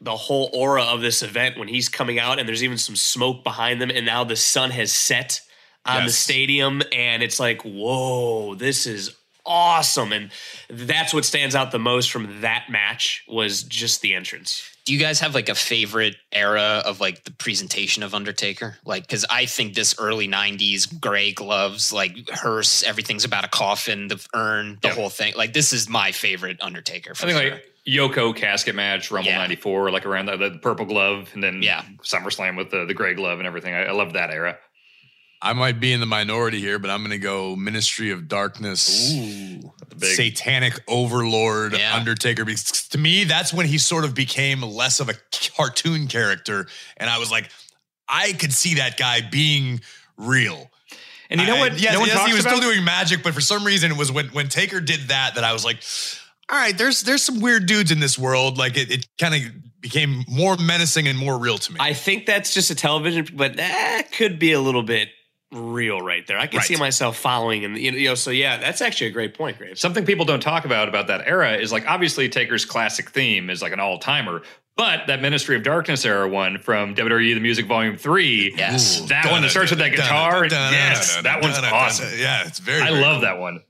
the whole aura of this event when he's coming out and there's even some smoke behind them, and now the sun has set on the stadium, and it's like, whoa, this is awesome. And that's what stands out the most from that match was just the entrance. Do you guys have like a favorite era of like the presentation of Undertaker? Like, because I think this early '90s gray gloves, like hearse, everything's about a coffin, the urn, the Yeah. whole thing. Like, this is my favorite Undertaker. For I think sure. like Yoko casket match, Rumble Yeah. '94, like around the, the purple glove, and then Yeah. SummerSlam with the the gray glove and everything. I, I love that era. I might be in the minority here, but I'm going to go Ministry of Darkness. Ooh. Big Satanic overlord Yeah. Undertaker. Because to me, that's when he sort of became less of a cartoon character. And I was like, I could see that guy being real. And you know I- what? yes, no one yes, he was about? still doing magic, but for some reason, it was when when Taker did that that I was like, all right, there's there's some weird dudes in this world. Like it, it kind of became more menacing and more real to me. I think that's just a television, but that could be a little bit real right there. I can Right. see myself following, and you know, so yeah, that's actually a great point, Graves. Something people don't talk about about that era is like obviously Taker's classic theme is like an all timer, but that Ministry of Darkness era one from WWE The Music Volume Three, Yes. that one that starts with that guitar, and yes, that one's awesome. Yeah, it's very. I very love cool. that one.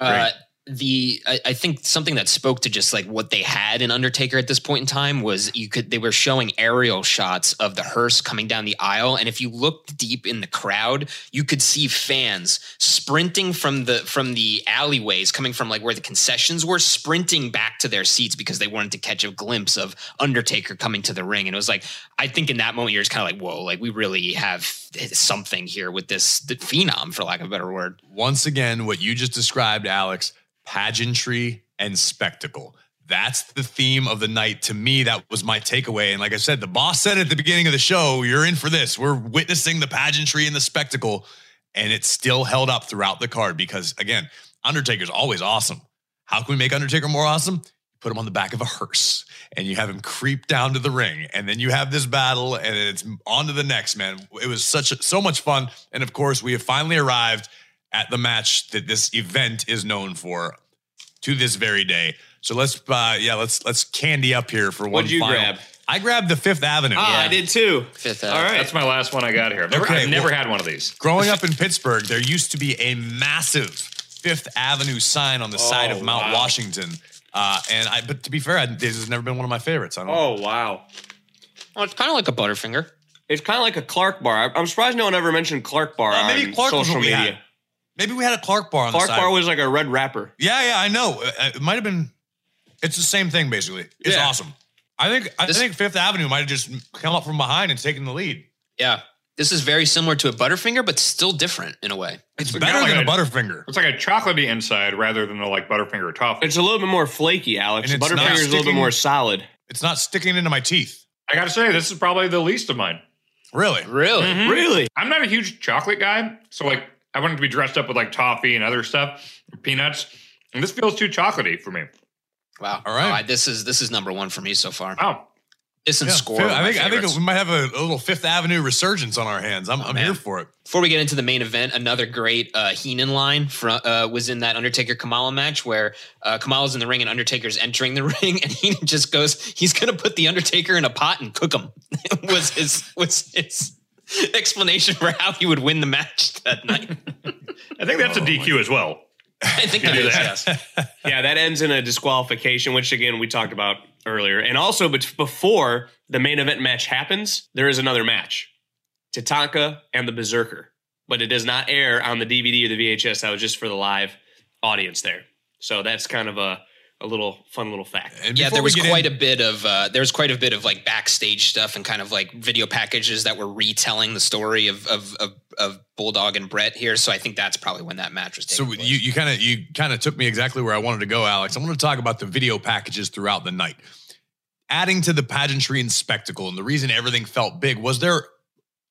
Uh, the I, I think something that spoke to just like what they had in Undertaker at this point in time was you could they were showing aerial shots of the hearse coming down the aisle, and if you looked deep in the crowd, you could see fans sprinting from the from the alleyways, coming from like where the concessions were, sprinting back to their seats because they wanted to catch a glimpse of Undertaker coming to the ring. And it was like I think in that moment you're just kind of like, whoa, like we really have something here with this phenom, for lack of a better word. Once again, what you just described, Alex, pageantry and spectacle. That's the theme of the night. To me, that was my takeaway. And like I said, the boss said at the beginning of the show, you're in for this. We're witnessing the pageantry and the spectacle. And it still held up throughout the card because, again, Undertaker's always awesome. How can we make Undertaker more awesome? Put him on the back of a hearse and you have him creep down to the ring. And then you have this battle and it's on to the next, man. It was such a, so much fun. And of course, we have finally arrived at the match that this event is known for to this very day. So let's uh yeah, let's let's candy up here for one What'd you final. grab? I grabbed the Fifth Avenue. Ah, I did too. Fifth Avenue. All right. That's my last one I got here. I've never, Okay, I've never well- had one of these. Growing up in Pittsburgh, there used to be a massive Fifth Avenue sign on the side Oh, of Mount wow. Washington. Uh, and I, but to be fair, I, this has never been one of my favorites. I don't. Oh wow. Oh, it's kind of like a Butterfinger. It's kind of like a Clark bar. I- I'm surprised no one ever mentioned Clark bar Uh, maybe on Clark was social what we media. had. Maybe we had a Clark bar on Clark the side. bar was like a red wrapper. yeah, yeah, I know. Uh, It might have been. It's the same thing, basically. It's Yeah. awesome. I think I This- think Fifth Avenue might have just come up from behind and taken the lead. Yeah. This is very similar to a Butterfinger, but still different in a way. It's got better like than a a- Butterfinger. It's like a chocolatey inside rather than the like Butterfinger or toffee. It's a little bit more flaky, Alex. And it's not Butterfinger is a little bit more solid. It's not sticking into my teeth. I gotta say, this is probably the least of mine. Really? Really? Mm-hmm. Really? I'm not a huge chocolate guy, so like I want it to be dressed up with like toffee and other stuff, peanuts. And this feels too chocolatey for me. Wow. All right. All right. This is this is number one for me so far. Wow. This and Yeah, Skor. I think I think we might have a, a little Fifth Avenue resurgence on our hands. I'm, I'm here for it. Before we get into the main event, another great uh, Heenan line fr- uh, was in that Undertaker Kamala match where uh, Kamala's in the ring and Undertaker's entering the ring, and Heenan just goes, "He's going to put the Undertaker in a pot and cook him." was his was his explanation for how he would win the match that night. I think that's a DQ as well. I think that do is that. yes. Yeah, that ends in a disqualification, which again we talked about earlier. And also, but before the main event match happens, there is another match: Tatanka and the Berserker. But it does not air on the DVD or the VHS. That was just for the live audience there. So that's kind of a, a little fun little fact. And yeah, there was quite in- a bit of uh, there was quite a bit of like backstage stuff and kind of like video packages that were retelling the story of of of, of Bulldog and Bret here. So I think that's probably when that match was. So place. you you kind of you kind of took me exactly where I wanted to go, Alex. I want to talk about the video packages throughout the night. Adding to the pageantry and spectacle, and the reason everything felt big was there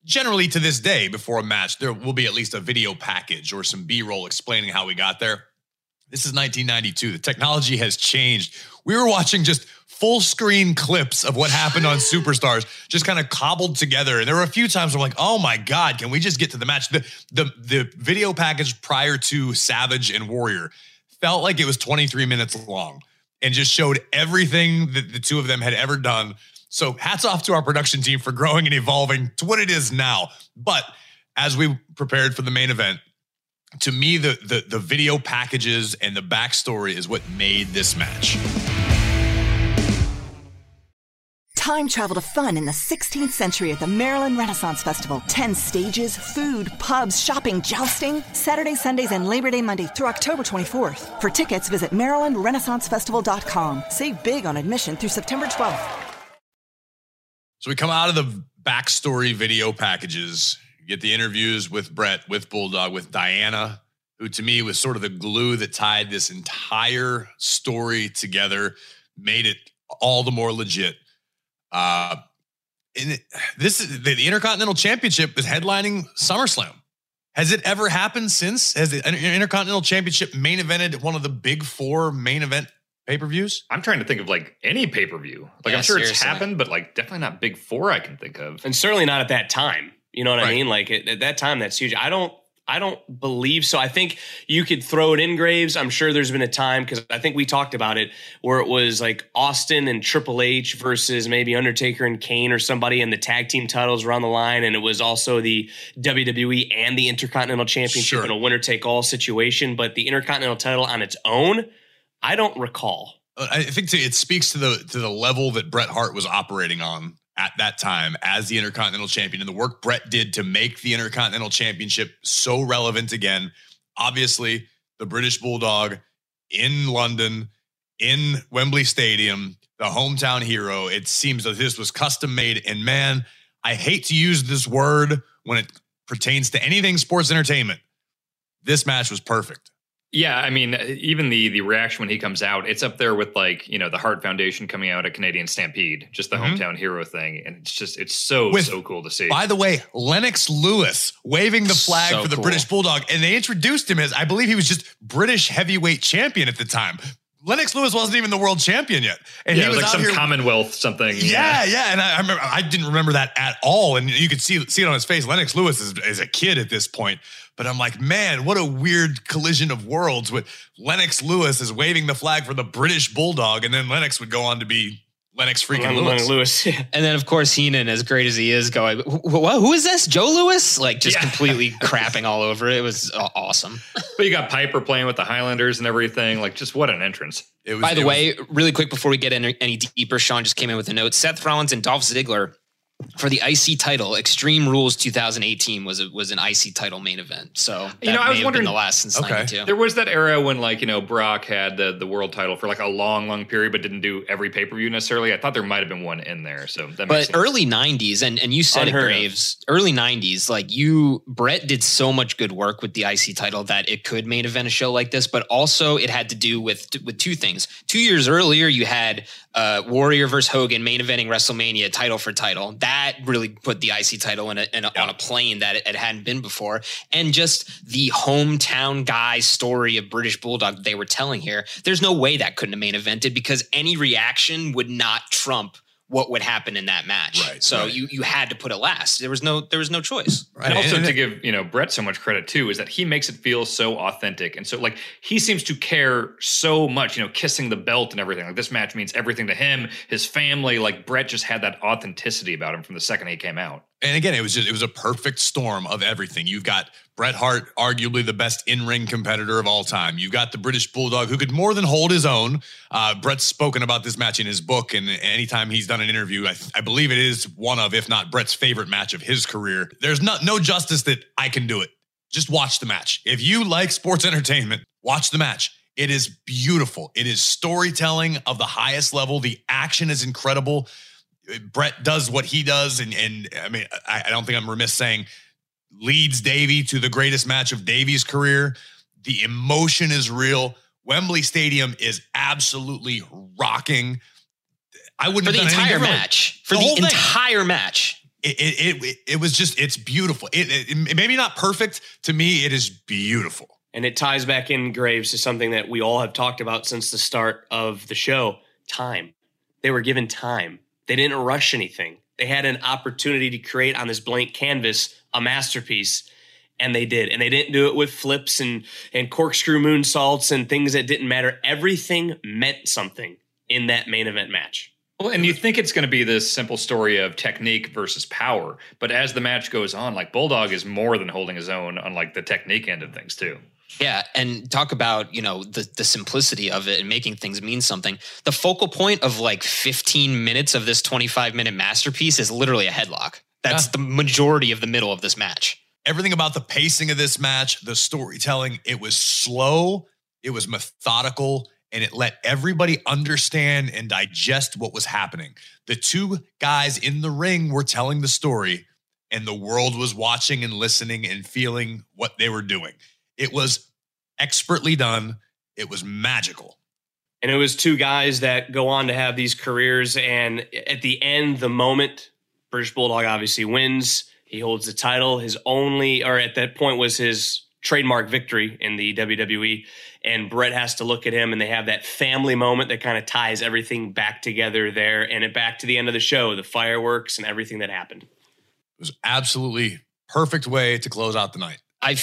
generally to this day before a match there will be at least a video package or some b-roll explaining how we got there this is 1992 the technology has changed. We were watching just full screen clips of what happened on superstars just kind of cobbled together. And there were a few times i'm like oh my god can we just get to the match? The the, the video package prior to savage and warrior felt like it was 23 minutes long and just showed everything that the two of them had ever done. So hats off to our production team for growing and evolving to what it is now. But as we prepared for the main event, to me, the the, the video packages and the backstory is what made this match. Time travel to fun in the 16th century at the Maryland Renaissance Festival. 10 stages, food, pubs, shopping, jousting. Saturday, Sundays, and Labor Day Monday through October 24th. For tickets, visit MarylandRenaissanceFestival.com. Save big on admission through September 12th. So we come out of the backstory video packages, get the interviews with Bret, with Bulldog, with Diana, who to me was sort of the glue that tied this entire story together, made it all the more legit. Uh, and this is the, the Intercontinental Championship is headlining SummerSlam. Has it ever happened since? Has the Intercontinental Championship main evented one of the big four main event pay per views? I'm trying to think of like any pay per view. Like Yeah, I'm sure it's happened, but like definitely not big four I can think of. and certainly not at that time. You know what Right. I mean? Like at, at that time, that's huge. I don't, I don't believe so. I think you could throw it in Graves. I'm sure there's been a time because I think we talked about it where it was like Austin and Triple H versus maybe Undertaker and Kane or somebody, and the tag team titles were on the line, and it was also the WWE and the Intercontinental Championship Sure. in a winner take all situation. But the Intercontinental title on its own, I don't recall. Uh, I think it speaks to the to the level that Bret Hart was operating on at that time as the Intercontinental Champion and the work Bret did to make the Intercontinental Championship so relevant again. Obviously, the British Bulldog in London, in Wembley Stadium, the hometown hero. It seems that this was custom made. And man, I hate to use this word when it pertains to anything sports entertainment. This match was perfect. Yeah, I mean, even the the reaction when he comes out, it's up there with like you know the Hart Foundation coming out at Canadian Stampede, just the Mhm. hometown hero thing, and it's just it's so With- so cool to see. By the way, Lennox Lewis waving the flag So for the cool. British Bulldog, and they introduced him as I believe he was just British heavyweight champion at the time. Lennox Lewis wasn't even the world champion yet, and yeah, he was, was like some here. Commonwealth something. yeah, yeah, and I, I remember I didn't remember that at all, and you could see see it on his face. Lennox Lewis is, is a kid at this point, but I'm like, man, what a weird collision of worlds. With Lennox Lewis is waving the flag for the British Bulldog, and then Lennox would go on to be Lennox freaking Lewis. Lewis. And then, of course, Heenan, as great as he is, going, "Wh- wh- "Who is this? Joe Louis?" Like just Yeah. completely crapping all over it. It was uh, awesome. But you got Piper playing with the Highlanders and everything. Like, just what an entrance. It was, By the it was- way, really quick before we get any, any deeper, Sean just came in with a note. Seth Rollins and Dolph Ziggler for the IC title. Extreme Rules 2018 was a, was an IC title main event. So that You know, I was wondering- been the last since Okay. 92. There was that era when, like, you know, Brock had the, the world title for like a long, long period, but didn't do every pay per view necessarily. I thought there might have been one in there. So that makes But sense. early '90s, and and you said Unheard it, of. Graves. Early '90s, like you, Bret did so much good work with the IC title that it could main event a show like this. But also, it had to do with with two things. Two years earlier, you had uh, Warrior versus Hogan main eventing WrestleMania title for title. That really put the IC title in a, in a, on a plane that it, it hadn't been before. And just the hometown guy story of British Bulldog that they were telling here. There's no way that couldn't have main evented because any reaction would not trump what would happen in that match. Right, So right. you you had to put it last. There was no there was no choice. Right, And also and- to give you know Bret so much credit too is that he makes it feel so authentic and so like he seems to care so much. You know, kissing the belt and everything. Like this match means everything to him, his family. Like Bret just had that authenticity about him from the second he came out. And again, it was just it was a perfect storm of everything. You've got Bret Hart, arguably the best in-ring competitor of all time. You've got the British Bulldog, who could more than hold his own. Uh, Bret's spoken about this match in his book, and anytime he's done an interview, I, I believe it is one of, if not Bret's favorite match of his career. There's no justice that I can do it. Just watch the match. If you like sports entertainment, watch the match. It is beautiful. It is storytelling of the highest level. The action is incredible. Bret does what he does, and and I mean, I, I don't think I'm remiss saying leads Davey to the greatest match of Davey's career. The emotion is real. Wembley Stadium is absolutely rocking. I wouldn't for the done entire match. For The the, whole thing. entire match. It, it, it, it was just, it's beautiful. It, it, it maybe not perfect. To me, it is beautiful. And it ties back in Graves to something that we all have talked about since the start of the show time. They were given time, they didn't rush anything. They had an opportunity to create on this blank canvas a masterpiece, and they did. And they didn't do it with flips and, and corkscrew moonsaults and things that didn't matter. Everything meant something in that main event match. Well, and you think it's going to be this simple story of technique versus power, but as the match goes on, like Bulldog is more than holding his own on like the technique end of things too. Yeah, and talk about you know the the simplicity of it and making things mean something. The focal point of like 15 minutes of this 25 minute masterpiece is literally a headlock. That's Yeah. the majority of the middle of this match. Everything about the pacing of this match, the storytelling, it was slow, it was methodical, and it let everybody understand and digest what was happening. The two guys in the ring were telling the story, and the world was watching and listening and feeling what they were doing. It was expertly done, it was magical. And it was two guys that go on to have these careers. And at the end, the moment British Bulldog obviously wins, he holds the title. His only, or at that point, was his trademark victory in the WWE. And Bret has to look at him, and they have that family moment that kind of ties everything back together there and it back to the end of the show, the fireworks and everything that happened. It was absolutely perfect way to close out the night. I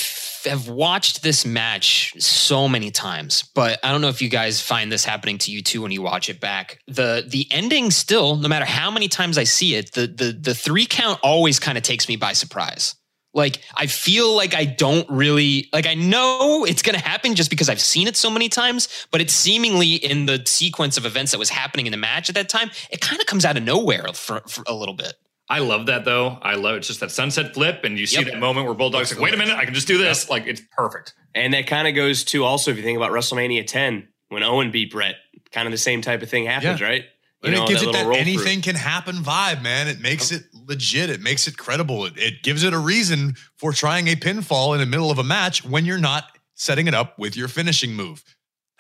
have watched this match so many times, but I don't know if you guys find this happening to you too when you watch it back. The the ending still, no matter how many times I see it, the the the three count always kind of takes me by surprise. Like I feel like I don't really like I know it's going to happen just because I've seen it so many times, but it's seemingly in the sequence of events that was happening in the match at that time, it kind of comes out of nowhere for, for a little bit. I love that though. I love it's just that sunset flip, and you see Yep. that moment where Bulldog's like, "Wait a minute, I can just do this." Like it's perfect. And that kind of goes to also, if you think about WrestleMania 10, when Owen beat Bret, kind of the same type of thing happens, Yeah. right? And it gives it that roll-through. anything can happen vibe, man. It makes it legit. It makes it credible. It, it gives it a reason for trying a pinfall in the middle of a match when you're not setting it up with your finishing move.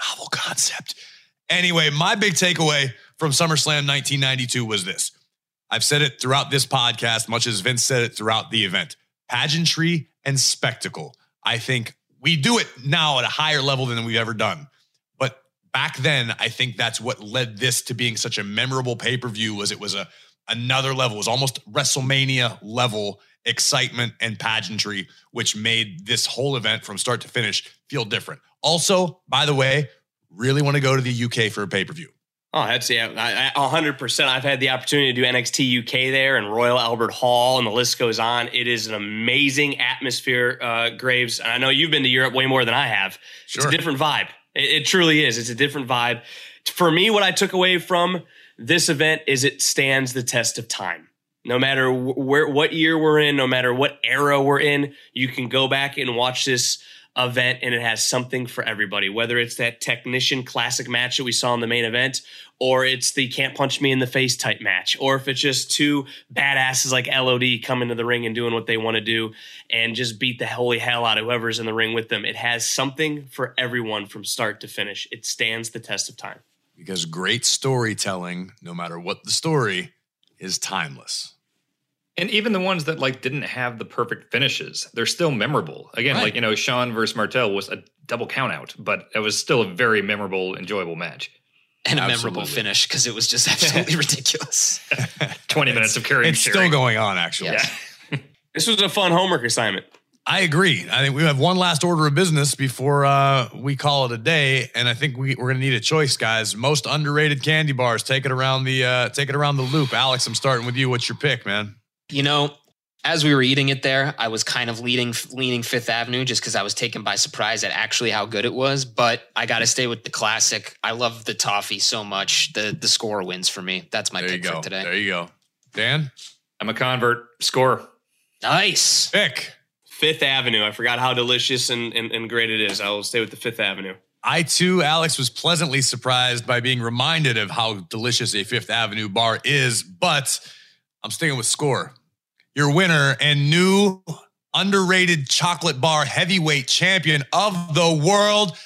Novel concept. Anyway, my big takeaway from SummerSlam 1992 was this. I've said it throughout this podcast, much as Vince said it throughout the event. Pageantry and spectacle. I think we do it now at a higher level than we've ever done. But back then, I think that's what led this to being such a memorable pay-per-view was it was a another level. It was almost WrestleMania level excitement and pageantry, which made this whole event from start to finish feel different. Also, by the way, really want to go to the UK for a pay-per-view. Oh, that's yeah, I- I- a hundred percent. I've had the opportunity to do NXT UK there and Royal Albert Hall, and the list goes on. It is an amazing atmosphere, uh, Graves. And I know you've been to Europe way more than I have. It's a different vibe. It, it truly is. It's a different vibe. For me, what I took away from this event is it stands the test of time. No matter wh- where, what year we're in, no matter what era we're in, you can go back and watch this event and it has something for everybody, whether it's that technician classic match that we saw in the main event, or it's the can't punch me in the face type match, or if it's just two badasses like LOD coming to the ring and doing what they want to do and just beat the holy hell out of whoever's in the ring with them. It has something for everyone from start to finish. It stands the test of time. Because great storytelling, no matter what the story, is timeless. And even the ones that like didn't have the perfect finishes, they're still memorable. Again, Right. like you know, Shawn versus Martel was a double count out, but it was still a very memorable, enjoyable match. And a Absolutely. memorable finish because it was just absolutely ridiculous. Twenty minutes of carrying. It's still going on, actually. Yeah. This was a fun homework assignment. I agree. I think we have one last order of business before uh, we call it a day, and I think we, we're going to need a choice, guys. Most underrated candy bars. Take it around the uh, take it around the loop. Alex, I'm starting with you. What's your pick, man? You know, as we were eating it there, I was kind of leading, leaning Fifth Avenue just because I was taken by surprise at actually how good it was. But I got to stay with the classic. I love the toffee so much. The the Skor wins for me. That's my There you pick go. for today. There you go. Dan, I'm a convert. Skor. Nice. pick. Fifth Avenue. I forgot how delicious and, and, and great it is. I will stay with the Fifth Avenue. I too, Alex, was pleasantly surprised by being reminded of how delicious a Fifth Avenue bar is, but I'm sticking with Skor. Your winner and new underrated chocolate bar heavyweight champion of the world,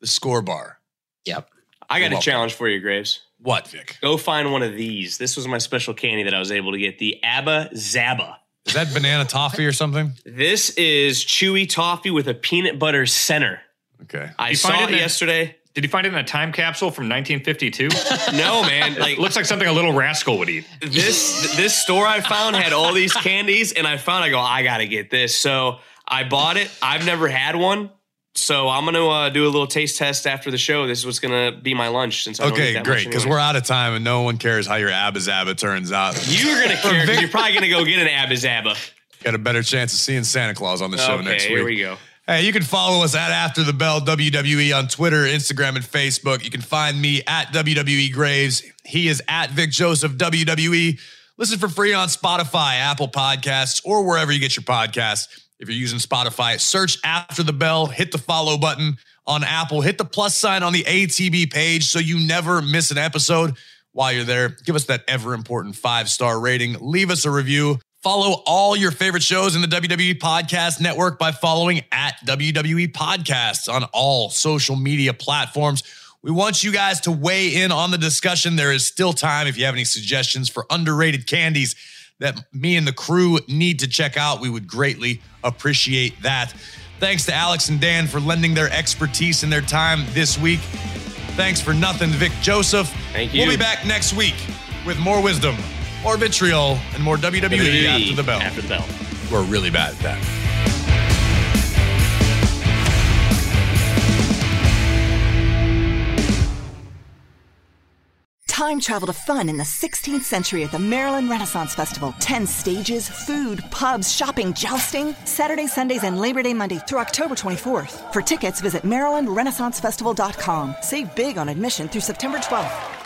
the Skor bar. Yep. I got You're a welcome. challenge for you, Graves. What, Vic? Go find one of these. This was my special candy that I was able to get. The Abba Zaba. Is that banana toffee or something? This is chewy toffee with a peanut butter center. Okay. I You saw it it yesterday. Did you find it in a time capsule from 1952? No, man. Like it looks like something a little rascal would eat. this this store I found had all these candies, and I found I go, I gotta get this. So I bought it. I've never had one. So I'm gonna uh, do a little taste test after the show. This is what's gonna be my lunch since I don't Okay, that great. Because anyway. we're out of time and no one cares how your Abba Zaba turns out. You're gonna care. 'cause You're probably gonna go get an Abba Zaba. Got a better chance of seeing Santa Claus on the show Okay, next week. here we go. Hey, you can follow us at After the Bell WWE on Twitter, Instagram, and Facebook. You can find me at WWE Graves. He is at Vic Joseph WWE. Listen for free on Spotify, Apple Podcasts, or wherever you get your podcasts. If you're using Spotify, search After the Bell, hit the follow button on Apple, hit the plus sign on the ATB page so you never miss an episode. While you're there, give us that ever important five star rating, leave us a review. Follow all your favorite shows in the WWE Podcast Network by following at WWE Podcasts on all social media platforms. We want you guys to weigh in on the discussion. There is still time if you have any suggestions for underrated candies that me and the crew need to check out. We would greatly appreciate that. Thanks to Alex and Dan for lending their expertise and their time this week. Thanks for nothing, Vic Joseph. Thank you. We'll be back next week with more wisdom, more vitriol, and more WWE, after the bell. After the bell. We're really bad at that. Time travel to fun in the 16th century at the Maryland Renaissance Festival. 10 stages, food, pubs, shopping, jousting. Saturday, Sundays, and Labor Day Monday through October 24th. For tickets, visit MarylandRenaissanceFestival.com. Save big on admission through September 12th.